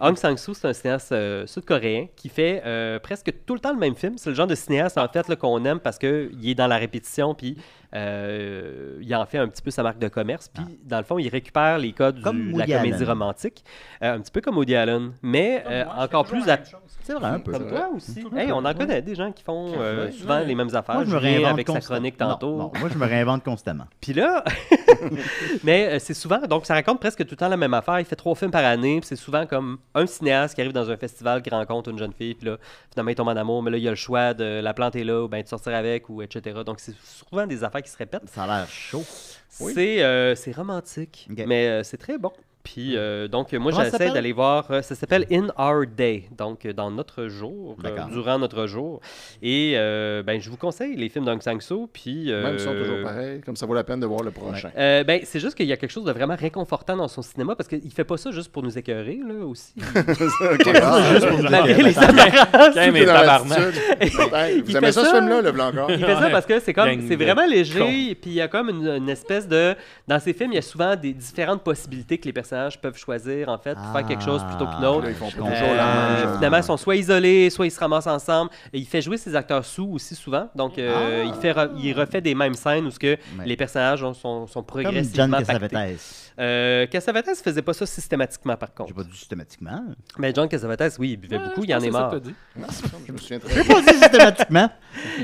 Aung San C'est un cinéaste euh, sud-coréen qui fait euh, presque tout le temps le même film. C'est le genre de cinéaste en fait là, qu'on aime parce qu'il est dans la répétition puis euh, il en fait un petit peu sa marque de commerce. Puis dans le fond, il récupère les codes Comme du- de la comédie Allen. romantique, euh, un petit peu comme Woody Allen, mais euh, moi, encore plus à-. C'est vrai, un peu. comme toi aussi. Hey, on en connaît des gens qui font euh, souvent les mêmes affaires. Moi, je me réinvente avec sa constamment. chronique Non, tantôt. non, moi, je me réinvente constamment. Puis là, mais euh, c'est souvent, donc ça raconte presque tout le temps la même affaire. Il fait trois films par année, puis c'est souvent comme un cinéaste qui arrive dans un festival, qui rencontre une jeune fille, puis là, finalement, il tombe en amour, mais là, il y a le choix de la planter là, ou bien de sortir avec, ou etc. Donc c'est souvent des affaires qui se répètent. Ça a l'air chaud. Oui. C'est euh, romantique, mais euh, c'est très bon. Puis, euh, donc, moi, j'essaie d'aller voir. euh, ça s'appelle In Our Day, donc euh, dans notre jour, euh, D'accord. durant notre jour. Et euh, ben, je vous conseille les films d'Aung San Suu. Puis, euh, Même si sont toujours pareils, comme ça vaut la peine de voir le prochain. euh, ben, c'est juste qu'il y a quelque chose de vraiment réconfortant dans son cinéma parce qu'il fait pas ça juste pour nous écœurer, là, aussi. Ok, Juste pour nous Malgré les Vous Il aimez fait ça, ce ça. film-là, le blanc encore? Il fait ça parce que c'est comme c'est vraiment léger, puis il y a comme une, une espèce de dans ces films, il y a souvent des différentes possibilités que les personnages personnages peuvent choisir, en fait, pour faire quelque chose plutôt qu'une Ah, autre. Là, ils font pas Euh, chose. finalement, ils sont soit isolés, soit ils se ramassent ensemble. Et il fait jouer ses acteurs sous aussi souvent. Donc, euh, Ah. il, fait re- il refait des mêmes scènes où ce que Ouais. les personnages ont- sont, sont Comme progressivement John pactés. Cassavetes. Euh, Cassavetes faisait pas ça systématiquement, par J'ai contre. pas dit systématiquement. Mais John Cassavetes, oui, il buvait Ouais, beaucoup, je il en est mort. Non, je me souviens très J'ai bien. pas dit systématiquement.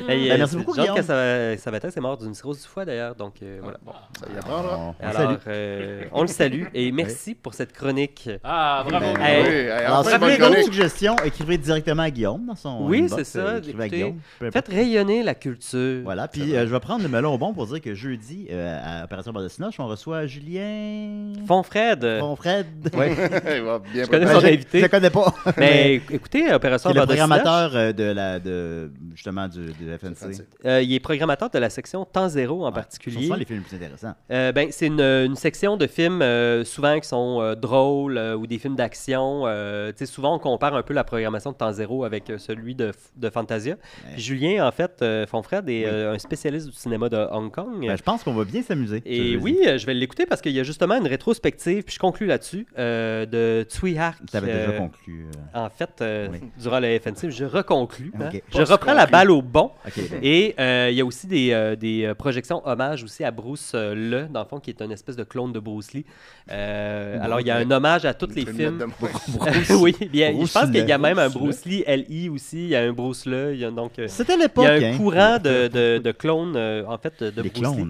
Ben, merci beaucoup, John Guillaume. Cassavetes est mort d'une cirrhose du foie, d'ailleurs. Donc, euh, voilà. Ça y apprendra. On, Alors, euh, on le salue et merci pour cette chronique. Ah, bravo. Ben, Hey. Oui, hey, Alors, si vous avez d'autres suggestions, écrivez directement à Guillaume dans son Oui, c'est ça, euh, écrivez à écoutez. Faites rayonner la culture. Voilà, puis je vais prendre le melon au bon pour dire que jeudi, à Opération Bord de Sinoche, on reçoit Julien. Fond-Fred. Bon Fred. Ouais. Il va bien Je connais son je, invité. je le connais pas. Mais écoutez, Opération de Sinoche, programmateur euh, de la, de, justement du, de FNC. euh, il est programmateur de la section Temps Zéro en Ce particulier. sont les films les plus intéressants. Euh, ben, c'est une, une section de films euh, souvent qui sont euh, drôles euh, ou des films d'action. Euh, tu sais, souvent, on compare un peu la programmation de Temps Zéro avec euh, celui de, de Fantasia. Ouais. Puis Julien, en fait, euh, Fonfred, est Oui. euh, un spécialiste du cinéma de Hong Kong. Ben, je pense qu'on va bien s'amuser. ce Et oui, je vais l'écouter parce qu'il y a justement une rétrospective, puis je conclus là-dessus, euh, de Tsui Hark. Tu avais euh, déjà conclu. euh, En fait, euh, Oui. durant le FNC, je reconclus. hein. Je reprends la balle au bon. Ben, Et euh, il y a aussi des, euh, des euh, projections hommages aussi à Bruce euh, Le, dans le fond, qui est une espèce de clone de Bruce Lee. Euh, alors, il y a un hommage à tous les films. de oui, bien, je pense qu'il y a même un Bruce Lee LI aussi. Il y a un Bruce Le. Il y a donc. euh, C'était il l'époque. y a un hein. courant de, de, de clones, euh, en fait, de Bruce Lee.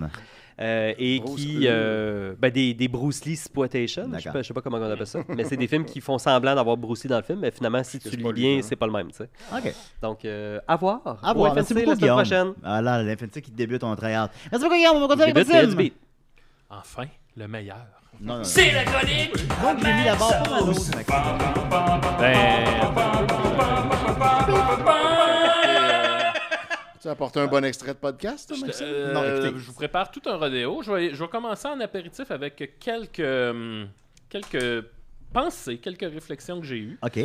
Euh, et Bruce qui. Euh, ben, des, des Bruce Lee exploitation. Je sais pas, je sais pas comment on appelle ça. mais c'est des films qui font semblant d'avoir Bruce Lee dans le film, mais finalement, si tu lis bien, hein. c'est pas le même, tu sais. OK. Donc, euh, à voir. À voir. Merci la beaucoup, semaine Guillaume. prochaine. Ah là, l'FNC qui débute, très hâte. Merci beaucoup, Guillaume. On va continuer avec. Enfin, le meilleur. Non, non, non. C'est la chronique Donc, j'ai mis la barre pas mal haute, Maxime. Tu as apporté un bon extrait de podcast, toi, Je, Maxime? euh, Non, écoutez. je vous prépare tout un rodéo. Je vais, je vais commencer en apéritif avec quelques, hum, quelques pensées, quelques réflexions que j'ai eues. OK.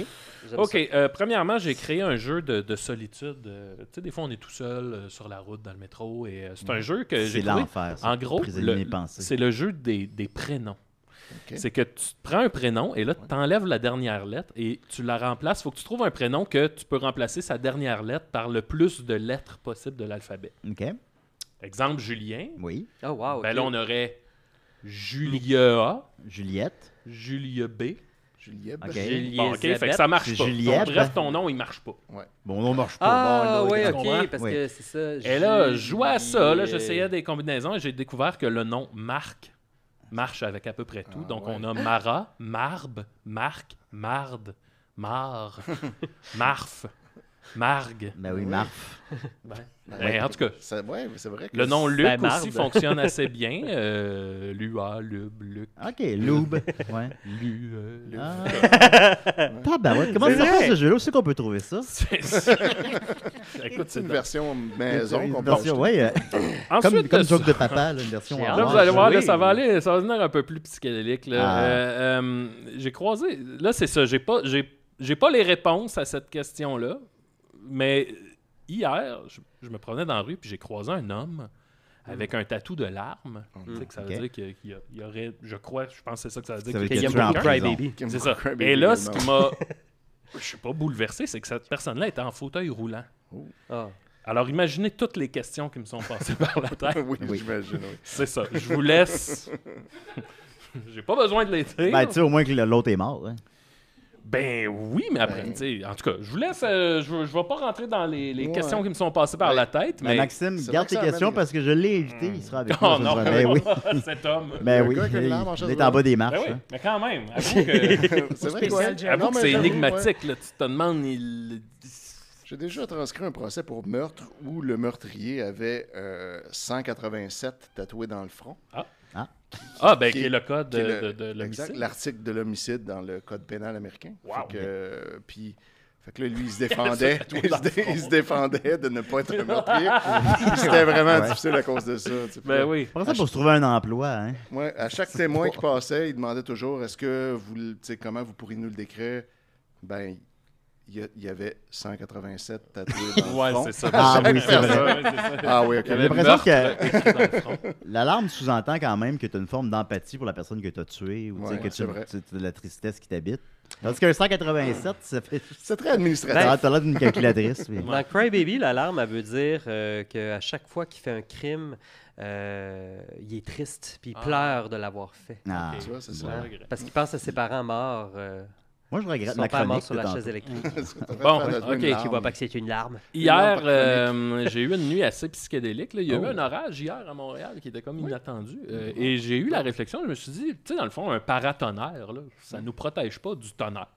Ok, euh, premièrement, j'ai créé un jeu de, de solitude. Euh, tu sais, des fois, on est tout seul euh, sur la route, dans le métro, et euh, c'est un jeu que j'ai C'est l'enfer. En gros, c'est le jeu des, des prénoms. C'est que tu te prends un prénom et là, tu enlèves la dernière lettre et tu la remplaces. Il faut que tu trouves un prénom que tu peux remplacer sa dernière lettre par le plus de lettres possible de l'alphabet. OK. Exemple, Julien. Oui. Oh, wow. Ben là, on aurait Julia A, Juliette. Julia B. Juliette. Ok. Julie Bon, ok, fait que ça marche C'est pas. Juliette. Donc, bref, ton nom, il marche pas. Bon, on marche pas. Ah, Bon, là, oui, ok, comprends? parce Oui. que c'est ça. Et là, je jouais à ça, là, j'essayais des combinaisons et j'ai découvert que le nom Marc marche avec à peu près tout. Ah, Donc, ouais. on a Mara, Marbe, Marc, Marde, Mar, Marf, Margue. Ben oui, Marf. Ben, en tout cas, Ça- ouais, mais c'est vrai que le nom Luc Ben, aussi fonctionne assez bien. Euh, Lua, Lub, Luc, OK, Lube. Ouais. Lu. euh, Ah. Comment C'est ça fait ce jeu-là? Où c'est qu'on peut trouver ça? c'est- une version maison Une qu'on ouais, euh, Ensuite, comme, comme de joke de papa, là, une version. Là, vous allez voir, là, ça va aller, ça va devenir un peu plus psychédélique. Ah. Euh, euh, j'ai croisé. Là, c'est ça. J'ai pas, j'ai, j'ai pas les réponses à cette question-là. Mais hier, je, je me promenais dans la rue puis j'ai croisé un homme avec un tatou de larme. Tu sais que ça veut dire qu'il y, a- y aurait, je crois, je pense que c'est ça que ça veut dire. Ça veut qu'il beaucoup prison. Crybaby. C'est ça. Et là, ce qui m'a. Je suis pas bouleversé, c'est que cette personne-là était en fauteuil roulant. Ah. Alors imaginez toutes les questions qui me sont passées par la tête. oui, j'imagine, oui. C'est ça. Je vous laisse. J'ai pas besoin de les dire. Ben, tu sais, au moins que l'autre est mort. hein. Ben oui, mais après, Ben- tu sais, en tout cas, je vous laisse. euh, je, je vais pas rentrer dans les, les Ouais. questions qui me sont passées par Ouais. la tête, Ben, mais. Maxime, garde tes questions parce que je l'ai invité. Il sera avec Oh moi. non, soir. Ben oui. cet homme. Ben Le oui. Il, est en bas des marches. Ben oui, hein. mais quand même, avoue que, C'est vrai avoue Non, que mais c'est ouais. énigmatique. Là. Tu te demandes. Il... J'ai déjà transcrit un procès pour meurtre où le meurtrier avait euh, 187 tatoués dans le front. Ah, ben, Qui qui est le code est de, le- de, de exact, l'homicide. l'article de l'homicide dans le code pénal américain. Wow. Fait que, euh, puis, fait que là, lui, il se défendait. il, se le dé- front. il se défendait de ne pas être un meurtrier. C'était vraiment Ouais. difficile à cause de ça. tu Ben oui. Pour ça, pour se trouver un emploi. Hein. Ouais, à chaque témoin qui passait, il demandait toujours est-ce que vous, le- tu sais, comment vous pourriez nous le décrire? Ben, il y, avait 187 tatoués dans le Ouais, front. c'est ça. Ah oui, c'est vrai. ça. Ah oui, ok. J'ai l'impression que- le. L'alarme sous-entend quand même que tu as une forme d'empathie pour la personne que tu as tuée ou Ouais, que tu as de la tristesse qui t'habite. Tandis qu'un 187, ça fait. C'est très administratif. Ah, T'as l'air d'une calculatrice. mais- Dans Crybaby, l'alarme, elle veut dire euh, qu'à chaque fois qu'il fait un crime, euh, il est triste, puis il Ah. pleure de l'avoir fait. Ah. Tu vois, c'est ça. Parce qu'il pense à ses parents morts. euh, Moi, je regrette son ma père mort chronique. sur la chaise électrique. Bon, ok, qui voit pas que c'est une larme. Hier, euh, j'ai eu une nuit assez psychédélique. là. Il y a eu Oh. un orage hier à Montréal qui était comme inattendu. Euh, et j'ai eu la réflexion, je me suis dit, tu sais, dans le fond, un paratonnerre, là, ça nous protège pas du tonnerre.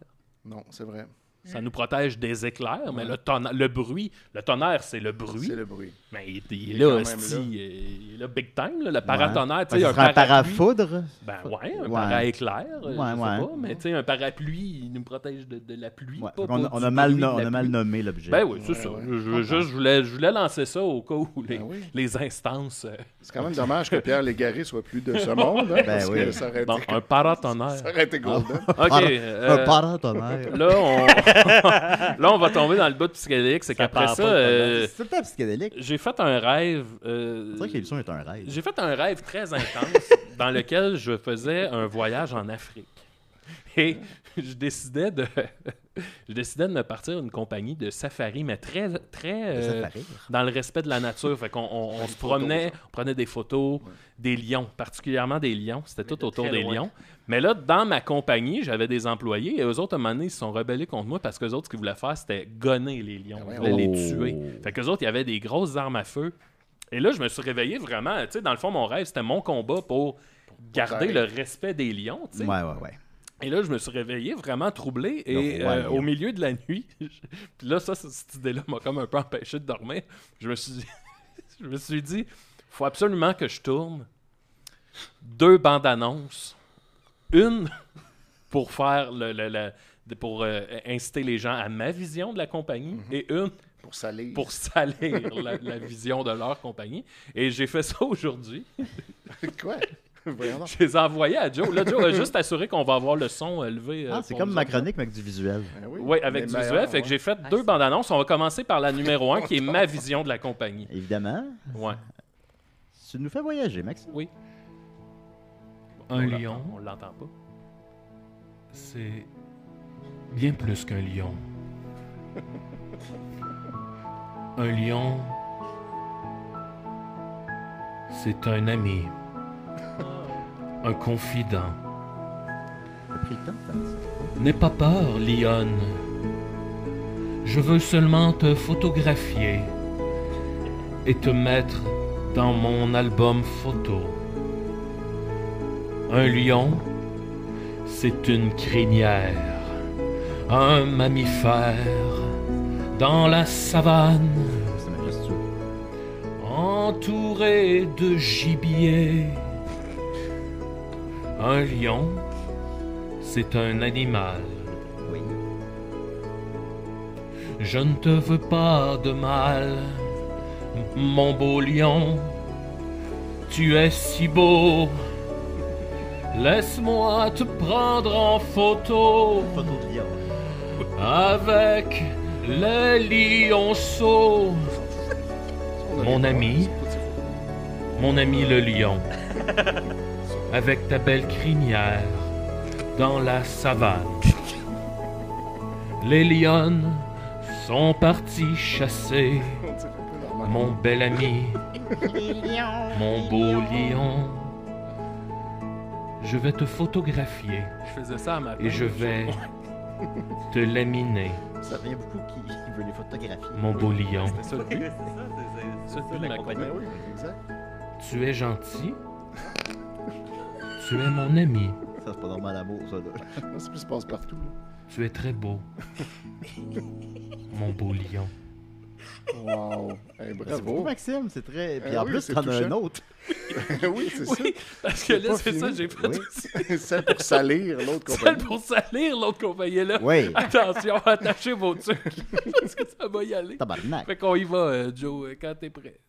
Non, c'est vrai. Ça nous protège des éclairs, mais le, tonnerre- le bruit, le tonnerre, c'est le bruit. C'est le bruit. Mais il, il Il est est là, quand même esti, là. il est là big time, là, le paratonnerre. tu sais, un un parafoudre. Ben ouais, un Ouais. para-éclair, Ouais, je sais ouais. pas, mais tu sais, un parapluie, il nous protège de, de la pluie. Pas- on, a mal bruit no- de la on a mal pluie. nommé l'objet. Ben oui, c'est Ouais, ça. ouais. Je, je- juste, je, voulais, je voulais lancer ça au cas où les, Ben oui. les instances. euh, C'est quand même dommage que Pierre Légaré soit plus de ce monde. hein, parce oui. que ça aurait été, bon, un paratonnerre. ça aurait été golden. OK. Para- euh, Un paratonnerre. là, on... là, on va tomber dans le bout de psychédélique. C'est qu'après ça, euh, C'est tout le temps psychédélique. j'ai fait un rêve. euh, C'est vrai que l'émission est un rêve. J'ai fait un rêve très intense dans lequel je faisais un voyage en Afrique. Et je décidais de, je décidais de me partir une compagnie de safari, mais très, très euh, dans le respect de la nature. Fait qu'on on, on se promenait, on prenait des photos des lions, particulièrement des lions. C'était tout de autour des loin. lions. Mais là, dans ma compagnie, j'avais des employés et eux autres, à un moment donné, ils se sont rebellés contre moi parce que autres, ce qu'ils voulaient faire, c'était gonner les lions. Ils voulaient les Oh. tuer. Fait qu'eux autres, il y avait des grosses armes à feu. Et là, je me suis réveillé vraiment. Tu sais, dans le fond, mon rêve, c'était mon combat pour garder le respect des lions. tu sais. Ouais, ouais, ouais. Et là, je me suis réveillé vraiment troublé. Et euh, au milieu de la nuit, puis là, ça, cette idée-là m'a comme un peu empêché de dormir. Je me suis dit, je me suis dit, faut absolument que je tourne deux bandes annonces. Une pour faire le, le- le- de- pour euh, inciter les gens à ma vision de la compagnie et une Pour salir. pour salir la, la vision de leur compagnie. Et j'ai fait ça aujourd'hui. Quoi? Je les ai envoyés à Joe. Là, Joe a juste assuré qu'on va avoir le son euh, levé. euh, Ah, c'est comme ma chronique, mais avec du visuel. Ben oui. Oui, avec du visuel. Fait que j'ai fait deux bandes annonces. On va commencer par la numéro un, qui est ma vision de la compagnie. Évidemment. Ouais. Tu nous fais voyager, Max. Oui. Un On lion, On l'entend pas. c'est bien plus qu'un lion. Un lion, c'est un ami, un confident. N'aie pas peur, lionne. Je veux seulement te photographier et te mettre dans mon album photo. Un lion, c'est une crinière, un mammifère dans la savane, entouré de gibier. Un lion, c'est un animal. Oui. Je ne te veux pas de mal, mon beau lion. Tu es si beau. Laisse-moi te prendre en photo Photo de lion. avec les lionceaux. Mon ami, mon ami le lion, avec ta belle crinière dans la savane. Les lionnes sont parties chasser mon bel ami, mon beau lion. Je vais te photographier Je faisais ça à ma et je vais te laminer, Ça vient beaucoup qui, qui veut les photographier. mon beau lion. Ça le but. C'est ça. Tu es gentil. Tu es mon ami. Ça, c'est pas normal l'amour, ça. Là. Ça se passe partout. là. Tu es très beau. Mon beau lion. Wow. Hey, Bravo, bravo. Maxime. C'est très. Puis Eh en oui, plus, c'est t'en as un autre. oui, c'est Oui, parce que là, pas c'est ça, j'ai fait Oui. aussi. ça. Celle pour salir l'autre Celle compagnie. pour salir l'autre compagnie là. Oui. Attention, attachez vos trucs. parce que ça va y aller. Tabarnak. Fait qu'on y va, euh, Joe, euh, quand t'es prêt.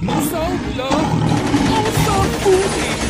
Nous autres, là, on s'en fout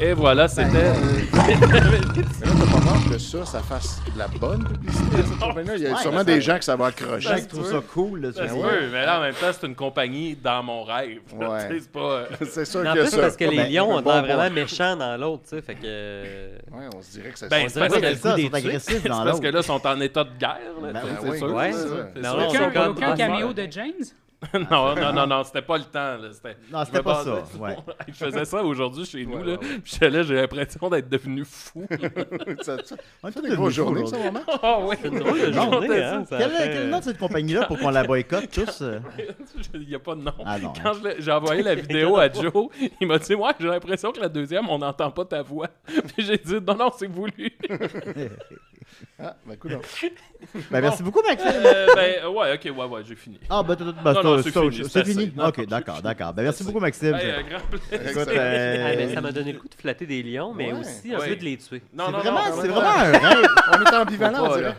Et voilà, c'était. Que ça, ça fasse de la bonne publicité à cette compagnie-là? Il y a Ouais, sûrement ça- des gens que ça va accrocher. Je tu trouve sais. ça cool. Là, Ça tu se sais. peut, mais là, en même temps, c'est une compagnie dans mon rêve. Ouais. Tu sais, c'est pas. euh, C'est sûr en plus, ça. parce que les Ben, lions ont l'air vraiment méchants dans l'autre, tu sais, fait que... euh, Ouais, on se dirait que c'est Ben, c'est parce que- ça, des sont agressifs c'est dans parce l'autre. que là, ils sont en état de guerre. Là, Ben c'est sûr. Ça. ça. Aucun- caméo de James? non, non, non, non, c'était pas le temps. Là. C'était... Non, je c'était pas ça. Ouais. Il faisait ça aujourd'hui chez nous. Ouais, là. ouais, ouais. Puis là, j'ai l'impression d'être devenu fou. Ça- ça- On est fait tous des devenus grosses fous journées, ça, moment? Ah oui. C'est une drôle de journée, hein, Quel, fait- nom de cette compagnie-là pour qu'on la boycotte tous? euh? Il n'y a pas de nom. Ah non. Quand je j'ai envoyé la vidéo à Joe, il m'a dit Ouais, j'ai l'impression que la deuxième, on n'entend pas ta voix. Puis j'ai dit Non, non, c'est voulu. Ah, ben, coudonc. Ben, merci beaucoup, Maxime. Euh, ben, ouais, ok, ouais, ouais, j'ai fini. Ah, ben, ça, fini, c'est fini. Ok, non, d'accord, d'accord. Ben, merci beaucoup, Maxime. Hey, un grand plaisir. Écoute, euh, Ah, ben, ça m'a donné le coup de flatter des lions, mais Ouais. aussi un Ouais. peu de les tuer. Non, c'est non, vraiment, non, c'est vraiment un rêve. On est ambivalent, on dirait.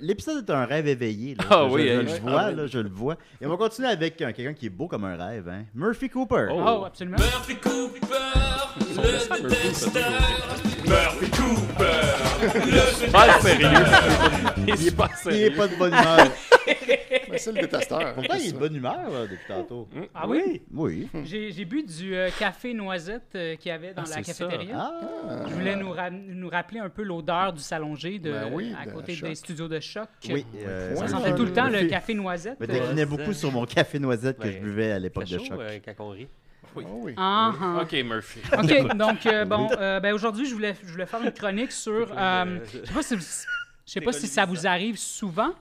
L'épisode est un rêve éveillé. Là. Ah je, oui, je, je hein, le ah vois, oui. là, je le vois. Et on va continuer avec euh, quelqu'un qui est beau comme un rêve. Hein? Murphy Cooper. Oh. Oh, absolument. Murphy Cooper, le ça détesteur. Murphy Cooper, le Pas sérieux. Il est pas Il sérieux. est pas de bonne humeur. Mais c'est le détesteur. Pourtant, il est de bonne humeur là, depuis tantôt. Ah oui? Oui? J'ai j'ai bu du euh, café noisette euh, qu'il y avait dans Ah, la c'est ça. cafétéria. Ah. Je voulais nous, ra- nous rappeler un peu l'odeur du salongé de, Ben oui, à de côté Choc. des studios de choc. Oui. euh, Ça sentait tout le temps le café noisette. Me euh, déclinait Ouais, beaucoup sur mon café noisette que Ouais. je buvais à l'époque de chaud choc. euh, quand on rit? Oh oui. Ah, ah. Ok, Murphy. OK, donc euh, bon, euh, ben, aujourd'hui, je voulais, je voulais faire une chronique sur. euh, je sais pas si, je sais pas si ça vous arrive souvent,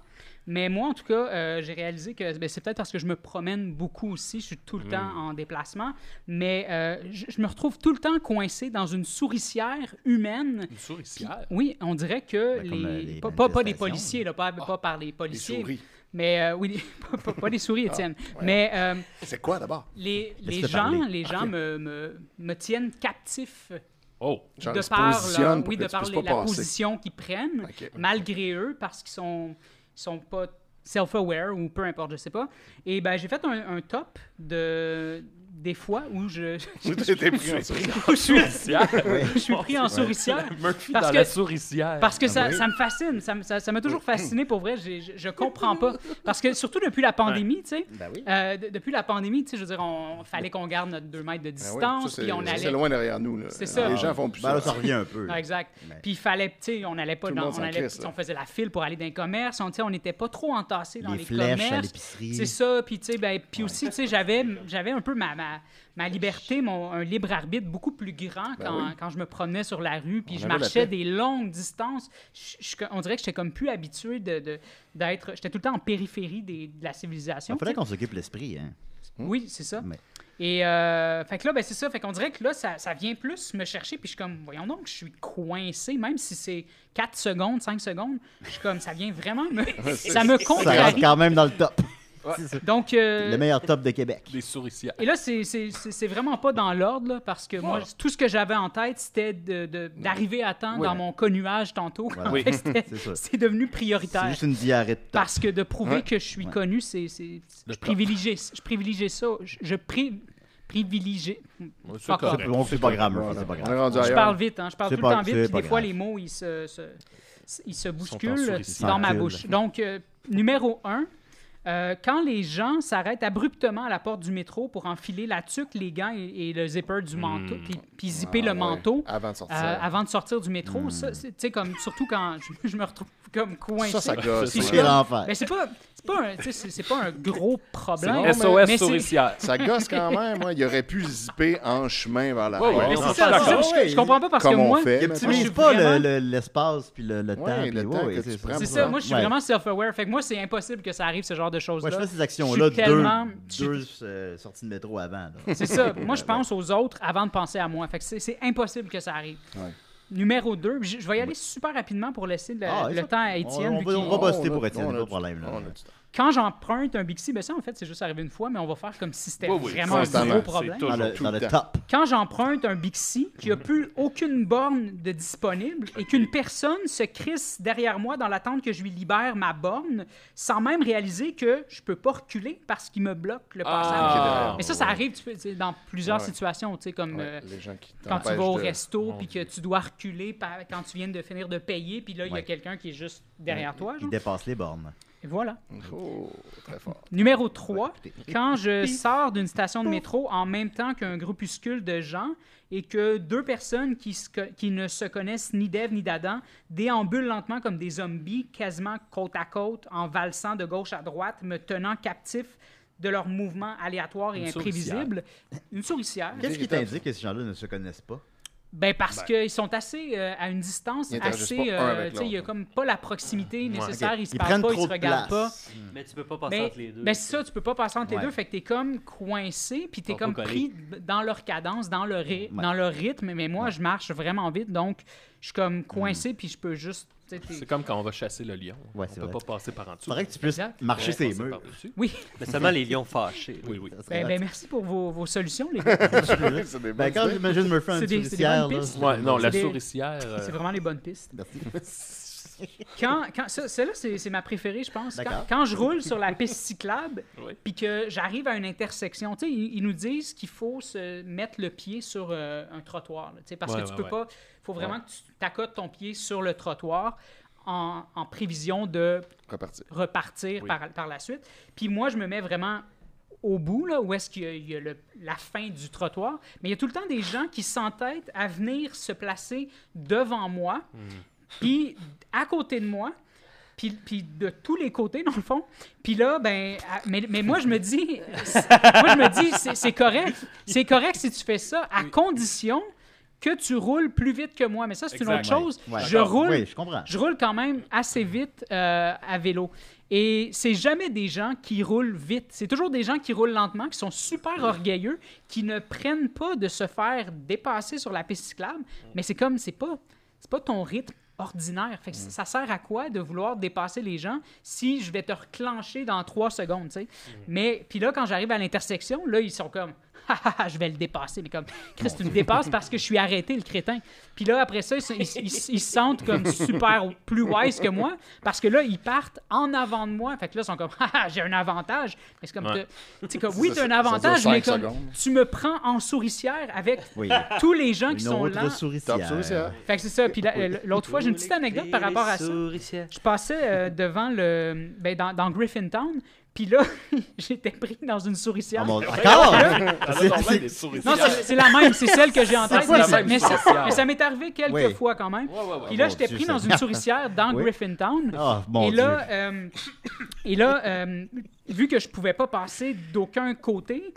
mais moi, en tout cas, euh, j'ai réalisé que ben, c'est peut-être parce que je me promène beaucoup aussi. Je suis tout le temps en déplacement, mais euh, je, je me retrouve tout le temps coincé dans une souricière humaine. Une souricière? Oui, on dirait que Ben, comme, les, euh, les pas, pas- pas des manifestations. policiers, là, pas, pas par les Les policiers, souris. mais euh, oui, pas, pas- pas des souris, Étienne, mais euh, C'est quoi d'abord? les, les gens, parler? les gens me, me, me tiennent captif Oh. De par, leur- oui, de par les- la passer. position qu'ils prennent, malgré eux, parce qu'ils sont, sont pas self-aware ou peu importe, je sais pas. Et ben j'ai fait un, un top de des fois où je, Oui, t'es pris en souris. où je suis, Souricière. je suis pris en souricière. Parce que- souricière. Parce que ça, oui. ça me fascine, ça me- ça ça m'a toujours fasciné pour vrai, je, je comprends pas. Parce que surtout depuis la pandémie, tu sais, Ben oui. euh, de- depuis la pandémie, tu sais, je veux dire, on fallait qu'on garde notre 2 mètres de oui, distance, puis on c'est- allait C'est loin derrière nous. là. C'est ça. Les gens font plus Ben ça. ça revient un peu. Ah, exact. Mais- Puis il fallait, tu sais, on n'allait pas dans, on, allait- crisse, on faisait la file pour aller dans les commerces, on tu sais, on n'était pas trop entassés dans les, Les flèches à commerces. l'épicerie. C'est ça, puis tu sais, ben, puis aussi, tu sais, j'avais, j'avais un peu ma, ma, ma liberté, mon un libre arbitre beaucoup plus grand Ben quand, oui. quand je me promenais sur la rue, puis On je marchais des longues distances. Je- je- on dirait que j'étais comme plus habitué de, de- d'être, j'étais tout le temps en périphérie des- de la civilisation. Il sais. qu'on s'occupe l'esprit. Hein. Oui, c'est ça. Mais- Et euh, fait que là, ben, c'est ça. Fait qu'on dirait que là, ça, ça vient plus me chercher. Puis je suis comme, voyons donc, je suis coincé, même si c'est 4 secondes, 5 secondes. Je suis comme, ça vient vraiment me. ça me Ça rentre contrarie. quand même dans le top. C'est. Donc. euh, Le meilleur top de Québec. Des souricières. et là, c'est- c'est c'est- c'est vraiment pas dans l'ordre, parce que moi, tout ce que j'avais en tête, c'était de- de- d'arriver à temps dans mon connuage tantôt. C'est ça. C'est devenu C'est prioritaire. juste une diarrhée de top. Parce que de prouver Ouais. que je suis Ouais. connu, c'est. c'est- Je privilégie, je privilégie ça. Je, je pri- privilégie. Ouais, c'est c'est pas grave, c'est pas rendu Je parle vite, hein, je parle C'est tout pas- le temps vite, c'est puis des fois grave. les mots ils se, se- ils se en bousculent dans ma bouche. Donc, euh, numéro un, Euh, quand les gens s'arrêtent abruptement à la porte du métro pour enfiler la tuque, les gants et, et le zipper du manteau, puis, puis zipper Ah, le ouais. manteau Avant de sortir. euh, avant de sortir du métro, ça, c'est- tu sais, comme, surtout quand je, je me retrouve comme coincé. Ça, ça gosse. Je ouais. C'est l'enfer. Mais c'est pas, c'est pas, un, c'est pas gros problème. bon, SOS mais souricière. Ça gosse quand même. ouais. Il aurait pu zipper en chemin vers la Ouais, ouais, porte. Mais non, c'est je ça, ça, je, je comprends pas parce que Comme on moi, fait. Optimise suis pas le- vraiment- le- l'espace puis le, le Ouais, temps. ouais, que c'est tu ça. ça, ça. moi je suis Ouais. vraiment self-aware. Fait que moi, c'est impossible que ça arrive, ce genre de Choses-là. je fais ces actions-là deux, tellement- deux euh, sorties de métro avant. C'est ça. Moi, je pense aux autres avant de penser à moi. Fait que c'est impossible que ça arrive. Ouais. Numéro 2, je, je vais y aller super rapidement pour laisser le, Ah, le temps à Étienne. on va, on va on a- pour Étienne, pas de problème. là. on a du temps. Quand j'emprunte un Bixi, ben ça, en fait, c'est juste arrivé une fois, mais on va faire comme si c'était Oui, oui, vraiment un gros problème. toujours Dans le, tout dans le le temps. top. Quand j'emprunte un Bixi qui a plus aucune borne de disponible et qu'une personne se crisse derrière moi dans l'attente que je lui libère ma borne sans même réaliser que je peux pas reculer parce qu'il me bloque le passage. Ah, Mais ça, ça arrive tu peux, dans plusieurs Ouais. situations, tu sais, comme Ouais, euh, les gens qui quand tu vas au de- resto puis que tu dois reculer par- quand tu viens de finir de payer, puis là, il y a quelqu'un qui est juste derrière toi. Il genre. dépasse les bornes. Et voilà. Oh, très fort. Numéro 3, quand je sors d'une station de métro en même temps qu'un groupuscule de gens et que deux personnes qui, se co- qui ne se connaissent ni d'Ève ni d'Adam déambulent lentement comme des zombies, quasiment côte à côte, en valsant de gauche à droite, me tenant captif de leurs mouvements aléatoires et Une imprévisibles. Une souricière. Qu'est-ce qui t'indique que ces gens-là ne se connaissent pas? Ben parce qu'ils sont assez euh, à une distance Ils assez. euh, avec tu sais, il y a comme pas la proximité nécessaire, Ok. ils se Ils parlent prennent pas, ils trop se de regardent pas. place. Mais tu peux pas passer Ben, entre les deux. ben c'est ça, tu peux pas passer entre les deux, fait que t'es comme coincé, puis t'es comme pris dans leur cadence, dans le, ry- Ouais. dans leur rythme, mais moi, je marche vraiment vite, donc je suis comme coincé, Mm. puis je peux juste... t'es- C'est comme quand on va chasser le lion. Ouais, on c'est peut vrai. pas passer par en dessous. Faudrait que tu puisses Exact. marcher Ouais, ses passer murs. par-dessus. Oui, Mais seulement les lions fâchés. Oui, oui. Ça serait ben, ben, merci pour vos, vos solutions, les gars. C'est des Ben, bonnes quand idées. j'imagine Murphy en C'est des- c'est des souricière, bonnes là, pistes. Ouais, non, la des- souricière. euh, C'est vraiment les bonnes pistes. Merci. Quand, quand, ça, celle-là, c'est c'est ma préférée, je pense. Quand, D'accord. quand je roule sur la piste cyclable, Oui. puis que j'arrive à une intersection, tu sais, ils, ils nous disent qu'il faut se mettre le pied sur euh, un trottoir, là, tu sais, parce Ouais, que tu ouais, peux ouais. pas. Il faut vraiment que tu t'accotes ton pied sur le trottoir en, en prévision de Repartir. repartir Oui. par, par la suite. Puis moi, je me mets vraiment au bout, là, où est-ce qu'il y a, il y a le- la fin du trottoir. Mais il y a tout le temps des gens qui s'entêtent à venir se placer devant moi, puis à côté de moi, puis, puis de tous les côtés, dans le fond. Puis là, ben, mais, mais moi, je me dis, moi, je me dis, c'est c'est correct. C'est correct si tu fais ça, à condition que tu roules plus vite que moi. Mais ça, c'est une autre chose. Ouais. Je roule Oui, je comprends. je roule quand même assez vite euh, à vélo. Et c'est jamais des gens qui roulent vite. C'est toujours des gens qui roulent lentement, qui sont super orgueilleux, qui ne prennent pas de se faire dépasser sur la piste cyclable. Mais c'est comme, c'est pas, c'est pas ton rythme ordinaire. Fait que ça sert à quoi de vouloir dépasser les gens si je vais te reclencher dans trois secondes, tu sais? Mais, puis là, quand j'arrive à l'intersection, là, ils sont comme, je vais le dépasser. Mais comme, Chris, tu me dépasses parce que je suis arrêté, le crétin. Puis là, après ça, ils, se- ils- ils- ils se sentent comme super plus wise que moi parce que là, ils partent en avant de moi. Fait que là, ils sont comme, ah, j'ai un avantage. Mais c'est comme, Ouais. comme, oui, tu as un avantage, mais comme, secondes. tu me prends en souricière avec Oui. tous les gens Une qui sont autre là. souricière. Souricière. Fait que c'est ça. Puis la- l'autre fois, j'ai une petite anecdote par rapport à ça. Je passais euh, devant le. Ben, dans, dans Griffintown, puis là, j'étais pris dans une souricière. Ah, mon- Encore? C'est- non, c'est- la même, c'est celle que j'ai en tête. Mais, ça- même mais ça, souricière? mais ça m'est arrivé quelques Oui. fois quand même. Ouais, ouais, ouais. Puis là, j'étais pris dans une souricière dans Oui. Griffintown. Ah, mon et là, euh, et là euh, vu que je pouvais pas passer d'aucun côté,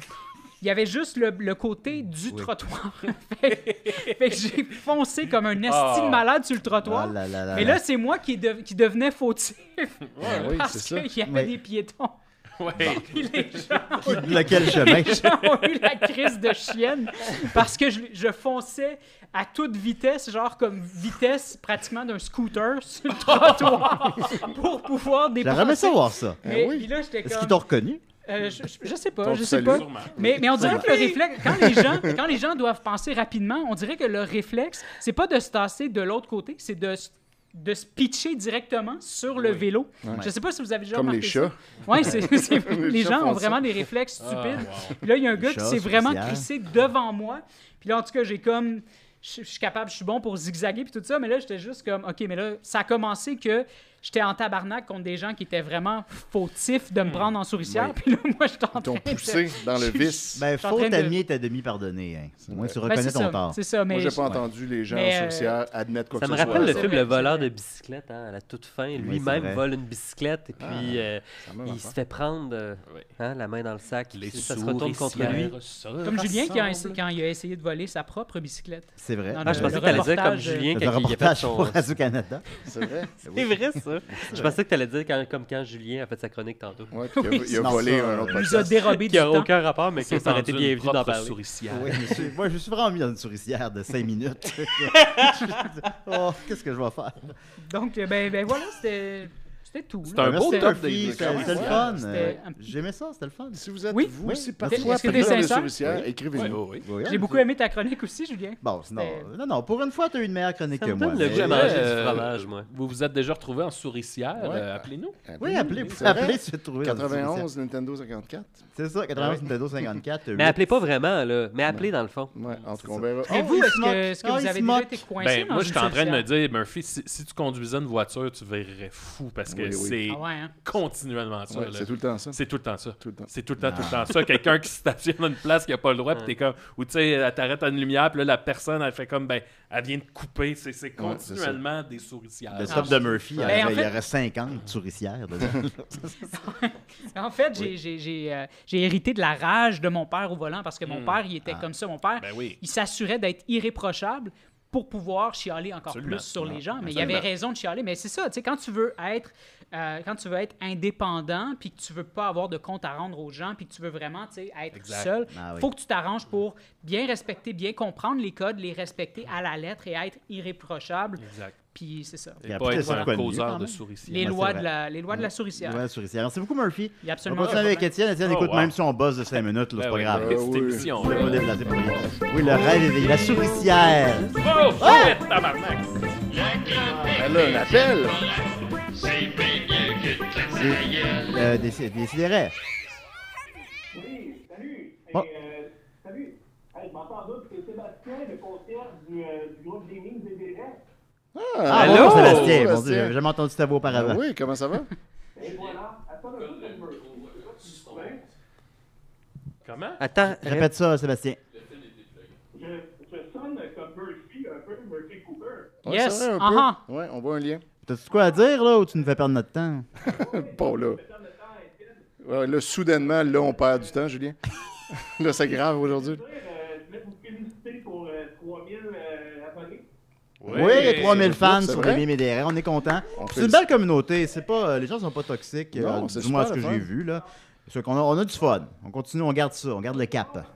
il y avait juste le, le côté du trottoir. fait, fait que j'ai foncé comme un esti Ah. malade sur le trottoir. Ah là là là Mais là, c'est moi qui, de- qui devenais fautif Ouais, parce qu'il y avait des piétons. Puis les gens lequel chemin? les gens ont eu la crise de chienne parce que je, je fonçais à toute vitesse, genre comme vitesse pratiquement d'un scooter sur le trottoir pour pouvoir dépasser. J'aimerais savoir ça. Mais Eh oui. puis là, j'étais Est-ce comme... qu'ils t'ont reconnu? Euh, je, je- je sais pas, je sais pas. Mais, mais on dirait que le réflexe, quand les, gens, quand les gens doivent penser rapidement, on dirait que le réflexe, c'est pas de se tasser de l'autre côté, c'est de, de se pitcher directement sur le vélo. Je sais pas si vous avez déjà Comme les remarqué chats. ça. Ouais, Les les chats gens ont ça. vraiment des réflexes Ah, stupides. wow. Puis là, il y a un gars qui s'est vraiment crissé devant moi. Puis là, en tout cas, j'ai comme. je, je suis capable, je suis bon pour zigzaguer puis tout ça, mais là, j'étais juste comme, OK, mais là, ça a commencé que j'étais en tabarnak contre des gens qui étaient vraiment fautifs de me prendre en souricière, Oui. puis là, moi, j'étais en Ils t'ont train de- poussé dans le vice. Ben, Je suis en faut train de- admis ta demi-pardonné. Hein. Moins, tu. Ben, reconnais ton ça, tort. C'est ça, mais... Moi, j'ai pas ouais. entendu les gens Mais, en euh, souricière admettre quoi Ça que me ce soit. rappelle le ça. film Le voleur de bicyclette, hein, à la toute fin. Lui-même vole une bicyclette et puis euh, la même il se fait prendre euh, hein, la main dans le sac. Les ça se retourne contre lui. Comme Julien qui a quand il a essayé de voler sa propre bicyclette. C'est vrai. Ah, je le- pensais que t'allais dire comme reportage, euh, Julien il a fait reportage son... Radio-Canada. C'est vrai. C'est vrai, ça. Je pensais que t'allais dire quand- comme quand Julien a fait sa chronique tantôt. Ouais, puis il a, il a volé ça, un autre euh, Il nous a dérobé du Qui n'a aucun rapport, mais été tendu une bienvenu d'en parler. souricière. Oui, je suis- moi, je suis vraiment mis dans une souricière de 5 minutes. oh, qu'est-ce que je vais faire? Donc, euh, ben, ben voilà, c'était c'était tout. C'est un beau top des- C'était le fun. Euh, J'aimais ça, c'était le fun. Si vous êtes Oui. vous Est-ce parfois écrivez-nous. oui. Oui, J'ai beaucoup c'est- aimé ta chronique aussi, Julien. Bon, non, non, non, pour une fois, tu as eu une meilleure chronique Ça que me moi. donne le du euh, fromage, moi. Vous vous êtes déjà retrouvé en souricière. Ouais. euh, Appelez-nous. Oui, appelez, vous C'est souricière. 91 Nintendo 54. C'est ça, 91 Nintendo 54. Mais appelez pas vraiment, là. Mais appelez dans le fond. Ouais, en tout C'est cas, on verra. Mais Oh, vous, est-ce que, Ah, vous avez déjà été coincé Ben, moi, je suis en train de me dire, Murphy, si, si tu conduisais une voiture, tu verrais fou parce que Oui, oui. c'est Ah ouais, hein? continuellement ça. Ouais, c'est tout le temps ça. C'est tout le temps ça. Tout le temps. C'est tout le temps, tout le temps ça. Quelqu'un qui stationne à une place qui a pas le droit, puis t'es comme, ou tu sais, elle t'arrête à une lumière, puis là, la personne, elle fait comme, ben, elle vient de couper. C'est c'est c'est continuellement des souricières. Le stop de Murphy, il y Ben, aurait- en il y fait- aurait 50 souricières dedans. En fait, j'ai- j'ai j'ai, euh, j'ai hérité de la rage de mon père au volant parce que mon Hmm. père, il était Ah. comme ça. Mon père, Ben oui. il s'assurait d'être irréprochable pour pouvoir chialer encore Absolument. plus sur les gens. Mais il Absolument. avait raison de chialer. Mais c'est ça, tu sais, quand tu veux être, euh, quand tu veux être indépendant, puis que tu veux pas avoir de compte à rendre aux gens, puis que tu veux vraiment, tu sais, être Exact. seul, Ah oui. faut que tu t'arranges pour bien respecter, bien comprendre les codes, les respecter à la lettre et être irréprochable. Exact. Puis c'est ça. Et pas être c'est un causeur de. Les Ouais, lois c'est de la, les lois de la souricière. Ouais, souricière. Merci beaucoup, Murphy. Il y a On continue avec Étienne. Étienne, Oh, écoute, wow. même si on bosse de 5 minutes, là, c'est Ben pas oui, grave. ben oui. le rêve éveillé. La souricière. Oh, shit, tabarnak! Elle a un appel. Euh, des, des sidérés. Oui, salut. Oh. Euh, salut. Hey, je m'entends doute, c'est Sébastien, le concierge du, euh, du groupe Gaming des Ah, Allô, bonjour, Sébastien. Mon Dieu, Sébastien. j'avais jamais entendu ta voix auparavant. Oui, comment ça va? Et voilà. Attends un peu, je je. Comment? Attends, Répète ça, Sébastien. Je, je sonne comme Murphy, un peu Murphy Cooper. Ouais, Yes, c'est vrai, un ah peu. Ouais, on voit un lien. T'as-tu quoi à dire, là, ou tu nous fais perdre notre temps? Pas là. Ouais, là, soudainement, là, on perd du temps, Julien. là, c'est grave aujourd'hui. Euh, je voulais vous féliciter pour euh, 3000 euh. Oui, 3000 fans sur les médias, on est content. On C'est une le- belle communauté, c'est pas, euh, les gens sont pas toxiques, Non, euh, c'est du moins ce que j'ai vu, là. Qu'on a, on a du fun. On continue, on garde ça, on garde le cap.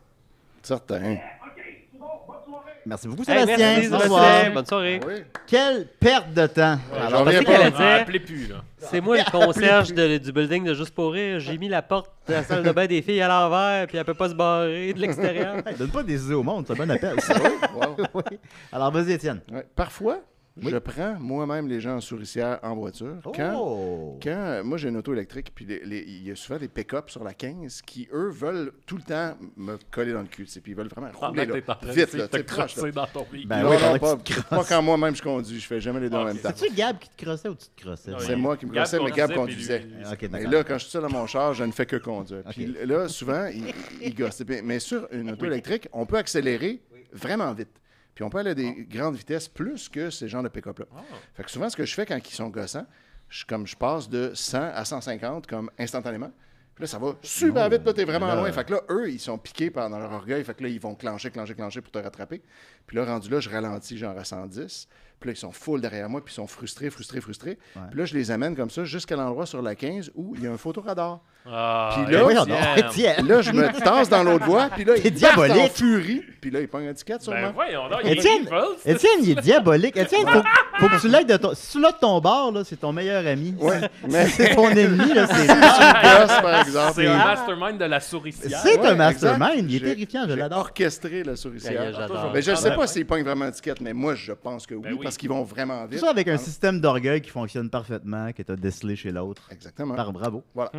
Certain. OK, c'est bon, bonne soirée. Merci beaucoup, Hey, Sébastien. merci. Sébastien. Bonne soirée. Oui. Quelle perte de temps. J'en Alors, pas. qu'elle Ah, plus, là. C'est moi le concierge de- du building de Juste pour rire. J'ai mis la porte de la salle de bain des filles à l'envers, puis elle peut pas se barrer de l'extérieur. hey, donne pas des idées au monde, c'est un bon appel. ça. Wow. Oui. Alors, vas-y, Étienne. Ouais. Parfois, Oui. je prends moi-même les gens en souricière en voiture. Quand, Oh! quand euh, moi j'ai une auto électrique, puis il y a souvent des pick-up sur la 15 qui, eux, veulent tout le temps me coller dans le cul. Puis ils veulent vraiment Pendant rouler là, vite, de là, te proche, là. dans ton. Ben non, oui, non, pas, quand moi-même je conduis. Je fais jamais les deux en Ah, même temps. C'est-tu Gab qui te crossait ou tu te crossais? Ah, C'est moi qui me Gab crossais, mais Gab conduisait, d'accord. là, quand je suis seul dans mon char, je ne fais que conduire. Puis là, souvent, il, il gosse. Mais sur une auto électrique, on peut accélérer vraiment vite. Puis on peut aller à des grandes vitesses plus que ces genres de pick-up-là. Fait que souvent, ce que je fais quand ils sont gossants, je, comme je passe de 100 à 150 comme instantanément. Puis là, ça va super vite. Là, t'es vraiment là- loin. Fait que là, eux, ils sont piqués par dans leur orgueil. Fait que là, ils vont clencher, clencher, clencher pour te rattraper. Puis là, rendu là, je ralentis genre à 110. Puis là, ils sont full derrière moi. Puis ils sont frustrés, frustrés, frustrés. Puis là, je les amène comme ça jusqu'à l'endroit sur la 15 où il y a un photoradar. Ah, Puis là, Voyons donc, Étienne. Là, je me tasse dans l'autre voie, puis là, il en diabolique. furie, puis là, il pogne un ticket sûrement. Ben voyons donc, il Étienne, est c'est- il est diabolique. Étienne, faut, Faut que tu l'aides de ton. Si tu l'as de ton bord, là, c'est ton meilleur ami. Ouais, Si- mais- si c'est ton ennemi, là, c'est. gosse, par exemple. C'est un mastermind de la souricière. C'est Ouais, un mastermind. exact. Il est terrifiant, je l'adore. orchestré la Ah, souricière. j'adore. Mais je ne Ah, sais ben pas ouais. s'ils pognent vraiment l'étiquette, mais moi, je pense que oui, Ben oui. parce qu'ils vont vraiment Tout vite. ça avec un Ah, système d'orgueil qui fonctionne parfaitement, que tu as décelé chez l'autre. Exactement. Par bravo. Voilà.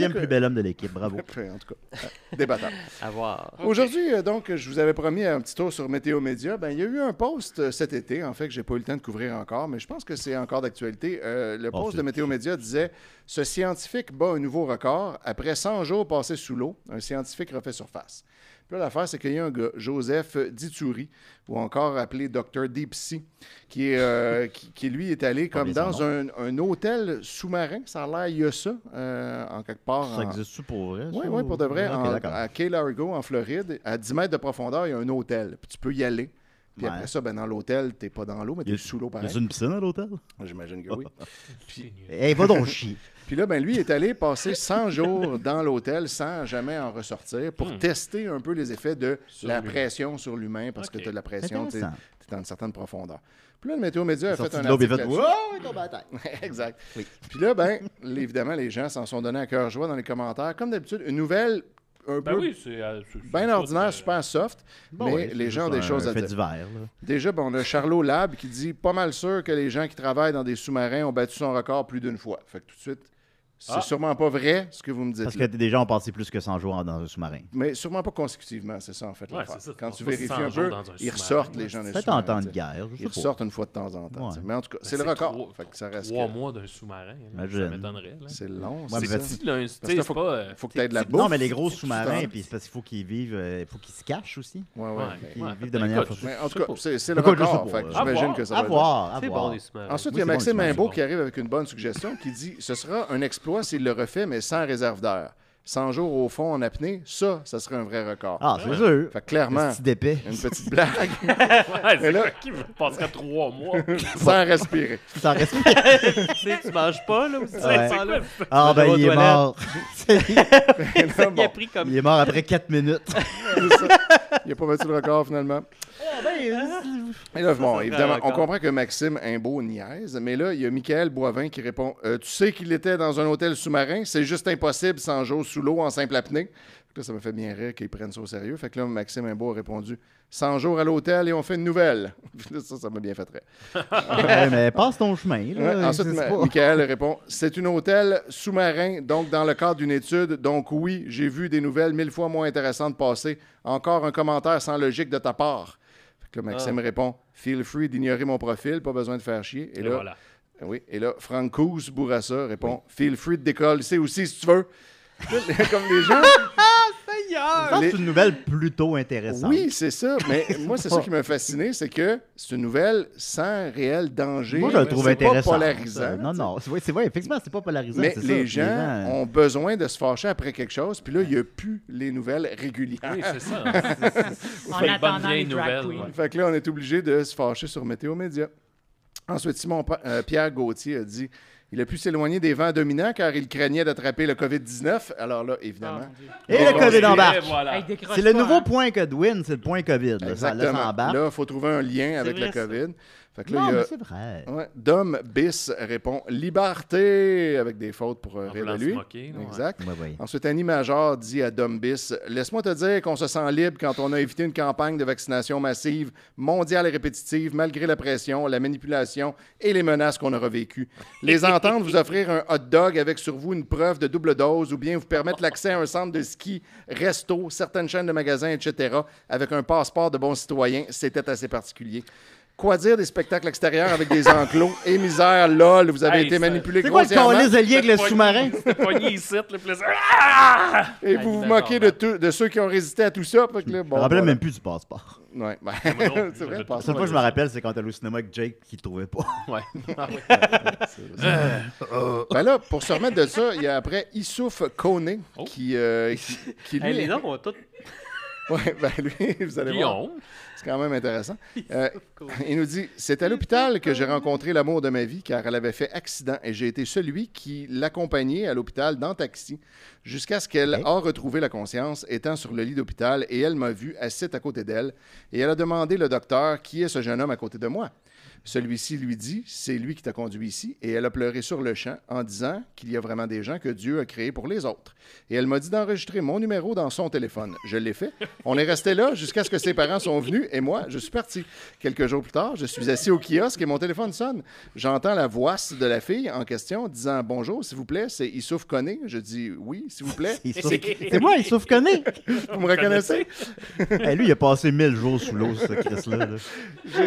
Deuxième plus bel homme de l'équipe. Bravo. en tout cas, euh, débattable. À voir. Aujourd'hui, euh, donc, je vous avais promis un petit tour sur Météo Média. Ben, il y a eu un post euh, cet été, en fait, que j'ai pas eu le temps de couvrir encore, mais je pense que c'est encore d'actualité. Euh, le Bon, post de Météo Média disait Ce scientifique bat un nouveau record. Après 100 jours passés sous l'eau, un scientifique refait surface. Puis là, l'affaire, c'est qu'il y a un gars, Joseph Dituri, ou encore appelé Dr. Deep Sea, qui, est, euh, qui, qui, lui, est allé comme dans un, un hôtel sous-marin. Ça a l'air, il y a ça, euh, en quelque part. Ça en- existe-tu pour vrai? oui, oui, ou- pour de vrai. En- à Key Largo, en Floride, à 10 mètres de profondeur, il y a un hôtel. Puis tu peux y aller. Puis Ouais. après ça, ben, dans l'hôtel, tu n'es pas dans l'eau, mais tu Y es a- sous l'eau Y pareil. a une piscine à l'hôtel? J'imagine que oui. Eh, va donc chier. Puis là, ben, lui, est allé passer 100 jours dans l'hôtel sans jamais en ressortir pour Hmm. tester un peu les effets de Sur la pression sur l'humain parce que tu as de la pression, tu es dans une certaine profondeur. Puis là, le Météo Média a fait un article fait. Wow, exact. Puis là, ben, évidemment, les gens s'en sont donnés à cœur joie dans les commentaires. Comme d'habitude, une nouvelle un Ben peu oui, c'est. euh, bien ordinaire, euh, super soft, Bon, mais c'est les gens ont des un choses à fait dire. divers. Déjà, ben, on a Charlot Lab qui dit pas mal sûr que les gens qui travaillent dans des sous-marins ont battu son record plus d'une fois. Fait que tout de suite, c'est Ah. sûrement pas vrai ce que vous me dites. Parce que là. des gens ont passé plus que 100 jours dans un sous-marin. Mais sûrement pas consécutivement, c'est ça en fait. Ouais, ça. Quand Tu vérifies 100 un peu, un ils sous-marin. ressortent les gens des Peut-être en temps de guerre, je Ils ressortent une fois de temps en temps. Ouais. Mais en tout cas, Ben, c'est le record. trois- Fait que ça reste Trois que- mois d'un sous-marin. Imagine. Ça m'étonnerait. là. C'est long. Ouais, c'est faut, pas. euh, faut que tu aies de la bouffe. Non, mais les gros sous-marins, puis parce qu'il faut qu'ils vivent, euh, il faut qu'ils se cachent aussi. Ouais, ouais. Ouais. Ils vivent de manière. En tout cas, c'est le record. euh, J'imagine que ça va à C'est bon, voir. Ensuite, Oui, il y a Maxime Imbeau qui arrive avec une bonne suggestion qui dit ce sera un exploit s'il le refait, mais sans réserve d'air. 100 jours au fond en apnée, ça, ça serait un vrai record. Ah, c'est sûr. Fait que clairement, une petite blague Ouais, c'est là- qui passerait trois mois? sans respirer. Ça reste. Tu sais, tu manges pas, là, aussi, Ouais. là. Ah, ben, il est mort. Il a bon, pris comme. Il est mort après 4 minutes. Il n'a pas battu le record finalement. Et là, bon, évidemment, on comprend que Maxime Imbeau niaise, mais là, il y a Michael Boivin qui répond Euh, Tu sais qu'il était dans un hôtel sous-marin, c'est juste impossible sans jours sous l'eau en simple apnée. Là, ça me fait bien rire qu'ils prennent ça au sérieux. Fait que là, Maxime Imbeau a répondu 100 jours à l'hôtel et on fait une nouvelle. Ça, ça m'a bien fait rire. Ouais, mais passe ton chemin. Ouais, ensuite, c'est Ma- pas- Michael répond C'est un hôtel sous-marin, donc dans le cadre d'une étude. Donc, oui, j'ai vu des nouvelles mille fois moins intéressantes passer. Encore un commentaire sans logique de ta part. Que là, Maxime répond Feel free d'ignorer mon profil, pas besoin de faire chier. Et, Et là, voilà. oui, et là, Francous Bourassa répond Feel free de décoller aussi si tu veux. Comme les gens. Pense que c'est une nouvelle plutôt intéressante. Oui, c'est ça. Mais moi, c'est ça qui m'a fasciné, c'est que c'est une nouvelle sans réel danger. Moi, je le trouve C'est intéressant. Pas polarisant. ça. Non, non. C'est vrai, c'est vrai, effectivement, c'est pas polarisant. Mais les ça. gens, ont besoin de se fâcher après quelque chose, puis là, il n'y a plus les nouvelles régulières. Oui, c'est ça. Bonne vieille les drag nouvelle. queens. ouais. Fait que là, on est obligé de se fâcher sur Météo Média. Ensuite, Simon euh, Pierre Gauthier a dit il a pu s'éloigner des vents dominants car il craignait d'attraper le COVID-19. Alors là, Ah, évidemment. Dieu. Et le COVID c'est- embarque. Voilà. Hey, C'est le nouveau hein. point Godwin, c'est le point COVID. Là, ça, là, ça Exactement. embarque. Là, il faut trouver un lien avec vrai, le ça. Fait que là, non, il y a- mais c'est vrai. Ouais. Dom Bis répond Liberté avec des fautes pour euh, rire de lui. moquer, ouais. Exact. Ouais, ouais. Ensuite, Annie Major dit à Dom Bis Laisse-moi te dire qu'on se sent libre quand on a évité une campagne de vaccination massive, mondiale et répétitive, malgré la pression, la manipulation et les menaces qu'on a revécues. Les entendre vous offrir un hot dog avec sur vous une preuve de double dose ou bien vous permettre l'accès à un centre de ski, resto, certaines chaînes de magasins, etc., avec un passeport de bon citoyen, c'était assez particulier. Quoi dire des spectacles extérieurs avec des enclos et misère, lol, vous avez Hey, été ça- manipulé C'est quoi le grossièrement. calice de lien avec le sous-marin? C'était pogné ici, le plaisir. Ah! Et vous vous moquez de, tout- de ceux qui ont résisté à tout ça. Fait que là, Je bon, me rappelle voilà. même plus du passeport. Ouais, ben, Moi non plus, c'est vrai, j'avais La seule fois que je me rappelle, c'est quand t'allais au cinéma avec Jake qui le trouvait pas. Ouais. Ah oui. Ben là, pour se remettre de ça, il y a après Issouf Kone Oh. qui, euh, qui, qui, lui, Hey, les noms ont tous. Ouais, ben lui, vous allez voir. C'est quand même intéressant. Euh, il nous dit C'est à l'hôpital que j'ai rencontré l'amour de ma vie car elle avait fait accident et j'ai été celui qui l'accompagnait à l'hôpital dans taxi jusqu'à ce qu'elle a retrouvé la conscience étant sur le lit d'hôpital et elle m'a vu assise à côté d'elle et elle a demandé le docteur qui est ce jeune homme à côté de moi. Celui-ci lui dit C'est lui qui t'a conduit ici et elle a pleuré sur le champ en disant qu'il y a vraiment des gens que Dieu a créés pour les autres. Et elle m'a dit d'enregistrer mon numéro dans son téléphone. Je l'ai fait. On est resté là jusqu'à ce que ses parents sont venus et moi, je suis parti. Quelques jours plus tard, je suis assis au kiosque et mon téléphone sonne. J'entends la voix de la fille en question disant Bonjour, s'il vous plaît, c'est Issouf Koné. Je dis Oui, s'il vous plaît. C'est moi, Issouf Koné. Vous me reconnaissez? Eh, lui, il a passé 1000 jours sous l'eau, ce Chris-là. là. je,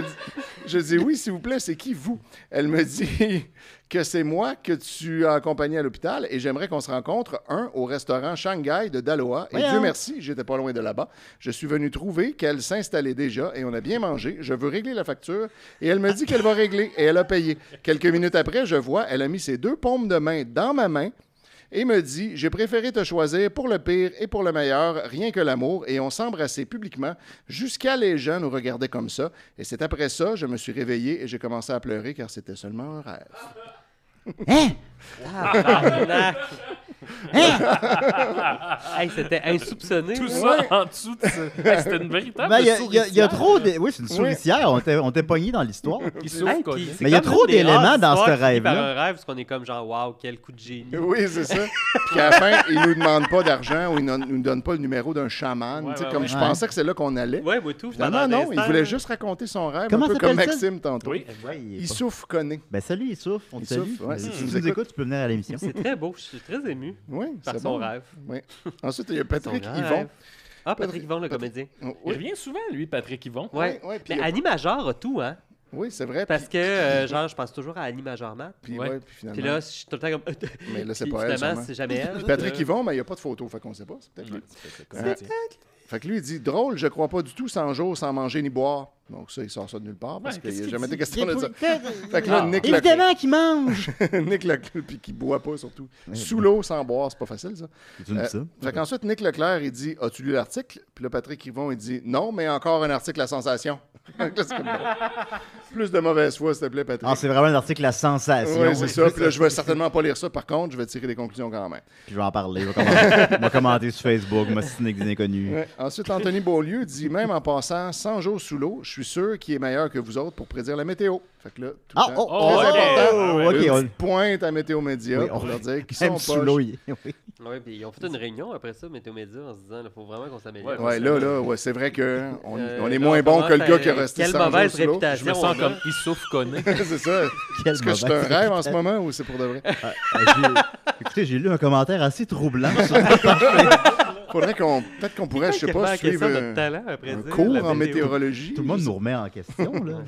je dis oui, s'il vous plaît, c'est qui vous? Elle me dit que c'est moi que tu as accompagné à l'hôpital et j'aimerais qu'on se rencontre, un, au restaurant Shanghai de Daloa. Et. Dieu merci, j'étais pas loin de là-bas. Je suis venu trouver qu'elle s'installait déjà et on a bien mangé. Je veux régler la facture et elle me dit qu'elle va régler et elle a payé. Quelques minutes après, je vois, elle a mis ses deux paumes de main dans ma main et me dit J'ai préféré te choisir pour le pire et pour le meilleur, rien que l'amour. Et on s'embrassait publiquement jusqu'à les gens nous regardaient comme ça. Et c'est après ça, je me suis réveillé et j'ai commencé à pleurer car c'était seulement un rêve. Hein? Hey, c'était insoupçonné. Tout ça en dessous de ça. Hey, C'était une véritable Ben, il y a- il y, a- il y a souricière. trop de... Oui, c'est une souricière. On t'est pogné dans l'histoire. Il Hey, Mais il y a trop d'éléments dans ce par rêve-là. un rêve, parce qu'on est comme genre, waouh, quel coup de génie. Oui, c'est ça. Puis à la fin, ils nous demandent pas d'argent ou ils ne nous donnent pas le numéro d'un chaman. Ouais, comme ouais. je pensais que c'est là qu'on allait. Ouais, moi tout. Finalement, non, il voulait juste raconter son rêve, Comment un peu comme? Maxime tantôt. Oui. Ouais, il Il souffre connaît. Ben, salut, Issouf. On te salue. si tu nous écoutes, tu peux venir à l'émission. C'est très beau, je suis très ému Oui, par c'est son bon. rêve. Oui. Ensuite, il y a Patrick Yvon. rêve. Ah, Patrick Yvon, le comédien. Oh, Il Oui, revient souvent, lui, Patrick Yvon. Ouais. ouais, Mais a- Annie Major a tout, hein? oui c'est vrai. Parce que, euh, genre, je pense toujours à Annie Major Matt. Puis, Ouais. ouais, puis finalement. Puis là, je suis tout le temps comme. mais là, c'est pas elle. Finalement, c'est jamais elle. Patrick Yvon, mais il n'y a pas de photo, fait qu'on sait pas. C'est peut-être lui. Ouais, c'est fait que lui, il dit Drôle, je crois pas du tout 100 jours sans manger ni boire. Donc, ça, il sort ça de nulle part parce Ouais, qu'il n'y a qu'il jamais été question de ça. Fait Fait que là, Ah. Nick Évidemment qu'il mange. Nick Leclerc, puis qui boit pas surtout. Sous l'eau, sans boire, c'est pas facile, ça. Dis ça? Euh, Fait qu'ensuite, Nick Leclerc, il dit As-tu lu l'article Puis là, Patrick Yvon, il dit Non, mais encore un article à sensation. Là, comme. Plus de mauvaise foi, s'il te plaît, Patrick. Ah, c'est vraiment un article à sensation. Oui, c'est ça. Puis là, je vais certainement pas lire ça. Par contre, je vais tirer des conclusions quand même. Puis je vais en parler. Je vais commenter, je vais commenter sur Facebook. Moi, c'est des inconnus. Ouais. Ensuite, Anthony Beaulieu dit Même en passant 100 jours sous l'eau, je suis sûr qu'il est meilleur que vous autres pour prédire la météo. Fait que là, tout Ah, le oh, temps, oh, très ouais. important. Oh, une on- petite pointe à Météo Média Oui, pour on- leur dire qu'ils sont sous pas. l'eau. oui. Ouais, puis ils ont fait une réunion après ça, Météo Média, en se disant, il faut vraiment qu'on s'améliore. Ouais, là, là, ouais, c'est vrai que on, Euh, on est là, moins on bon que le gars qui a resté Quelle 100 jours mauvaise sous l'eau. Je me réputation. sens comme Issouf Koné. c'est ça. Quelle Est-ce que c'est un rêve en ce moment ou c'est pour de vrai? Ah, j'ai- Écoutez, j'ai lu un commentaire assez troublant sur Faudrait qu'on. Peut-être qu'on pourrait, je sais pas, suivre un, notre talent, après un dire, cours la en météo. météorologie. Tout le monde nous remet en question. Là.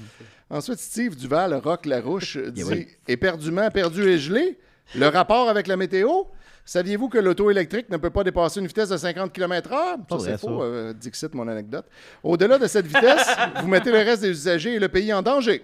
Ensuite, Steve Duval, Rock Larouche, dit oui. Éperdument perdu et gelé. Le rapport avec la météo Saviez-vous que l'auto électrique ne peut pas dépasser une vitesse de 50 km/h? Ça, c'est faux, euh, Dixit, mon anecdote. Au-delà de cette vitesse, vous mettez le reste des usagers et le pays en danger.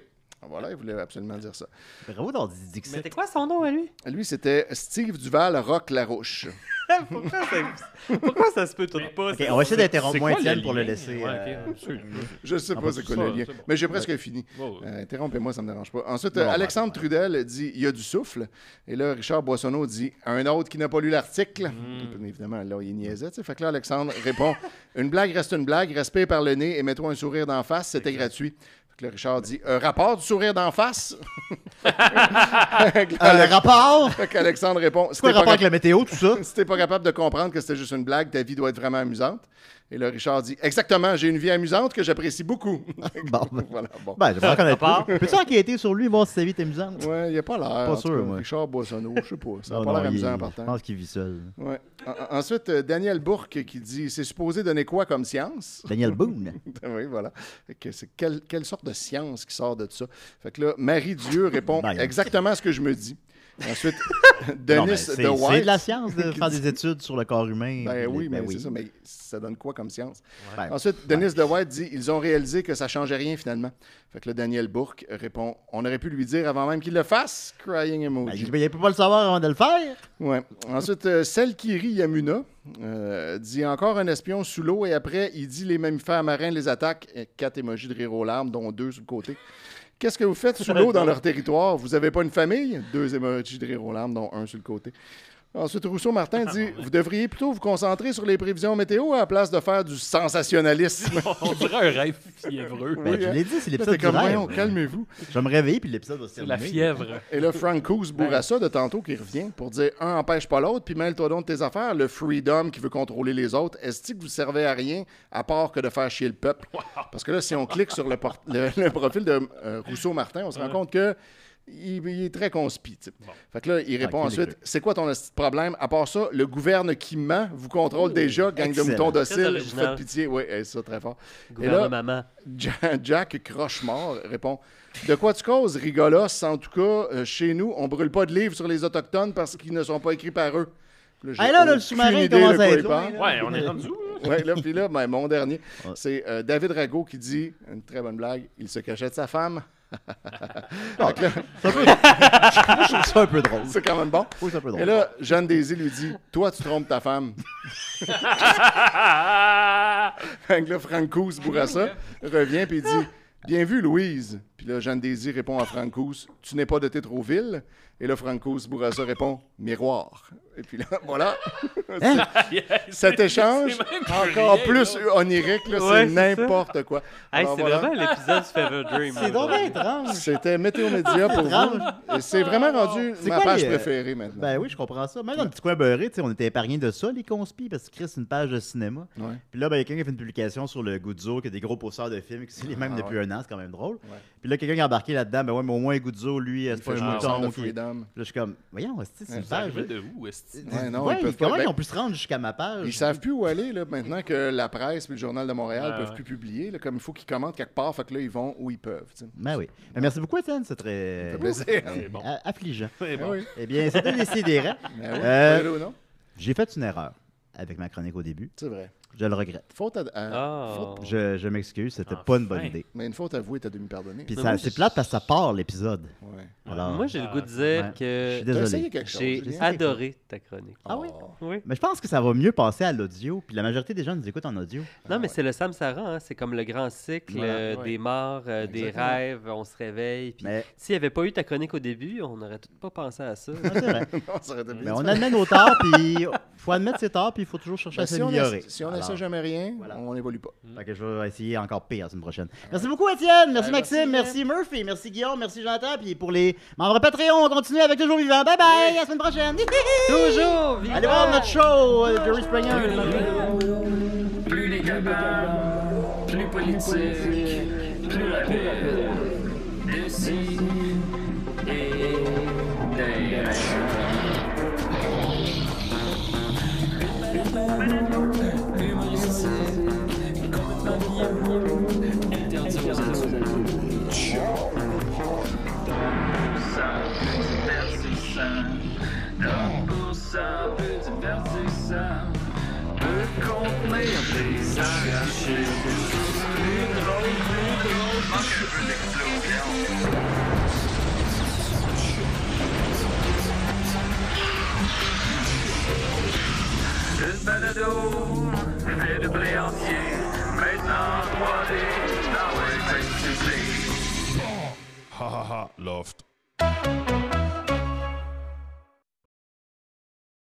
Voilà, il voulait absolument dire ça. Bravo dans Dixit. C'était quoi son nom à lui? Lui, c'était Steve Duval, Rock Larouche. Pourquoi ça, pourquoi ça se peut tout pas? Ok, on va essayer d'interrompre moins Étienne pour le laisser. Ouais, euh, ok, absolument. Je sais Ah, pas bah, c'est quoi ça, le lien, bon. mais j'ai presque fini. Euh, Interrompez-moi, ça me dérange pas. Ensuite, Non, euh, Alexandre ouais. Trudel dit il y a du souffle. Et là, Richard Boissonneau dit un autre qui n'a pas lu l'article. Mm. Bien Évidemment, là, il niaisait. tu sais. Fait que là, Alexandre répond une blague reste une blague, respire par le nez et mets-toi un sourire d'en face, c'était gratuit. Là, Richard dit un rapport du sourire d'en face? Là, Euh, rapport? fait qu'Alexandre répond C'est quoi le rapport avec la météo, tout ça? si t'es pas capable de comprendre que c'était juste une blague, ta vie doit être vraiment amusante. Et là, Richard dit Exactement, j'ai une vie amusante que j'apprécie beaucoup. Bon, ben, voilà, bon. ben, je vais reconnaître. Rapport? Peux-tu enquêter sur lui, voir si sa vie est amusante? Ouais, il a pas l'air. Pas sûr, moi. Richard Boissonneau, je sais pas. Ça n'a pas l'air amusant en Je pense qu'il vit seul. Ouais. En- en- Ensuite, euh, Daniel Bourque qui dit C'est supposé donner quoi comme science? Daniel Boone. Oui, voilà. Fait que c'est quelle, quelle sorte de science qui sort de ça? Fait que là, Marie Dieu répond Ben, exactement ce que je me dis. Ensuite, Denis de c'est c'est White. de la science de faire des études sur le corps humain. Ben oui, Ben mais c'est ça. Mais ça donne quoi comme science? Ouais. Ensuite, Denis DeWhite dit ils ont réalisé que ça changeait rien finalement. Fait que là, Daniel Bourque répond on aurait pu lui dire avant même qu'il le fasse. Crying Ben, emoji. il ne peut pas le savoir avant de le faire. Ouais. Ensuite, euh, Selkiri Yamuna euh, dit encore un espion sous l'eau et après, il dit les mammifères marins les attaquent. Quatre émojis de rire aux larmes, dont deux sur le côté. Qu'est-ce que vous faites sous l'eau dans leur territoire? Vous avez pas une famille? Deux émojis de rire aux larmes, dont un sur le côté. Ensuite, Rousseau-Martin dit Vous devriez plutôt vous concentrer sur les prévisions météo à la place de faire du sensationnalisme. On dirait un rêve fiévreux. Ben, je l'ai dit, c'est l'épisode du comme, rêve. voyons, calmez-vous. Je vais me réveiller, puis l'épisode va se C'est la terminer. fièvre. Et là, Francouz Bourassa de tantôt qui revient pour dire un empêche pas l'autre, puis mêle-toi donc de tes affaires. Le freedom qui veut contrôler les autres. Est-ce que vous servez à rien à part que de faire chier le peuple? Parce que là, si on clique sur le, por- le- le profil de euh, Rousseau-Martin, on se rend compte que. Il, il est très conspi. Fait que là, il répond ensuite C'est quoi ton problème? À part ça, le gouverne qui ment vous contrôle déjà, gang de moutons dociles, vous faites pitié. Oui, c'est ça, très fort. Et Gouvernement là, maman. Ja- Jack Crochemort répond De quoi tu causes, rigolos? En tout cas, euh, chez nous, on brûle pas de livres sur les Autochtones parce qu'ils ne sont pas écrits par eux. Là, Ah, là, là, le sous-marin commence à être loin, là. Ouais, on est rendu où? Ouais, là, puis là, ben, mon dernier, Ouais. c'est euh, David Rago qui dit une très bonne blague il se cachait de sa femme. Fait que là, Moi, je trouve ça un peu drôle. c'est quand même bon. Oui, c'est un peu drôle. Et là, Jeanne Daisy lui dit Toi, tu trompes ta femme. Fait que là, Francous Bourassa revient puis il dit Bien vu, Louise. Puis là, Jeanne Daisy répond à Francous Tu n'es pas de Tétroville. Et là, Francous Bourassa répond Miroir. Et puis là, voilà. Hein? Cet échange, encore rien, plus là. onirique, là, Ouais, c'est n'importe quoi. Hey, c'est voilà. vraiment l'épisode du Fever Dream. C'est donc bien étrange. C'était Météo Média pour vous. Et c'est vraiment rendu C'est ma quoi page les, euh, préférée maintenant. Ben oui, je comprends ça. Même dans le petit coin beurré, on était épargné de ça, les conspis, parce que Chris, c'est une page de cinéma. Ouais. Puis là, ben, il y a quelqu'un qui a fait une publication sur le Guzzo, qui a des gros posters de films, qui c'est les mêmes Ah, depuis ouais. un an, c'est quand même drôle. Ouais. Puis là, quelqu'un qui a embarqué là-dedans, ben ouais, mais au moins Guzzo, lui, Il c'est pas un mouton. Là, je suis comme, voyons, c'est une page. arrivait de où, est-ce Ouais, non, Ouais, ils peuvent comment Ben, ils ont pu se rendre jusqu'à ma page? Ils savent plus où aller là, maintenant que la presse et le Journal de Montréal Ouais, peuvent ouais. plus publier. là, comme il faut qu'ils commentent quelque part, fait que là, ils vont où ils peuvent. Ben oui. Ben, merci beaucoup, Étienne, c'est très... Bon. affligeant. C'est Ben bon. Eh bien, c'était. Ben Euh, ou non? J'ai fait une erreur avec ma chronique au début. C'est vrai. Je le regrette. Faute à, à- Ah. faute- Je, je m'excuse, c'était Enfin. pas une bonne idée. Mais une faute avouée, t'as dû me pardonner. Puis ça- moi, c'est je- plate parce que ça part l'épisode. Ouais. Alors, Moi, j'ai le Ah, goût de dire ouais. Je que j'ai adoré ta chronique. Ah oui? Oh. Oui. Mais je pense que ça va mieux passer à l'audio. Puis la majorité des gens nous écoutent en audio. Non, mais ouais. c'est le Sam Sarah, hein, c'est comme le grand cycle euh, des morts, euh, des rêves, on se réveille. Puis Mais, s'il n'y avait pas eu ta chronique au début, on n'aurait tout pas pensé à ça. Non, mais on admet nos torts, puis faut admettre ses torts, puis il faut toujours chercher Ben, à s'améliorer. si on Alors, essaie jamais rien, Voilà. on n'évolue pas. fait que je vais essayer encore pire la semaine prochaine. Merci beaucoup, Étienne. Merci, Ouais, Maxime. merci, Merci, Murphy. Merci, Guillaume. Merci, Jonathan. Puis pour les membres Patreon, on continue avec Toujours Vivant. Bye bye. À la semaine prochaine. Toujours! Allez voir notre show, euh, Jerry Springer. Plus les capables, plus politique, plus rapide. Une balado, fait de blé entier, maintenant 3D, dans. Ha ha ha, loft.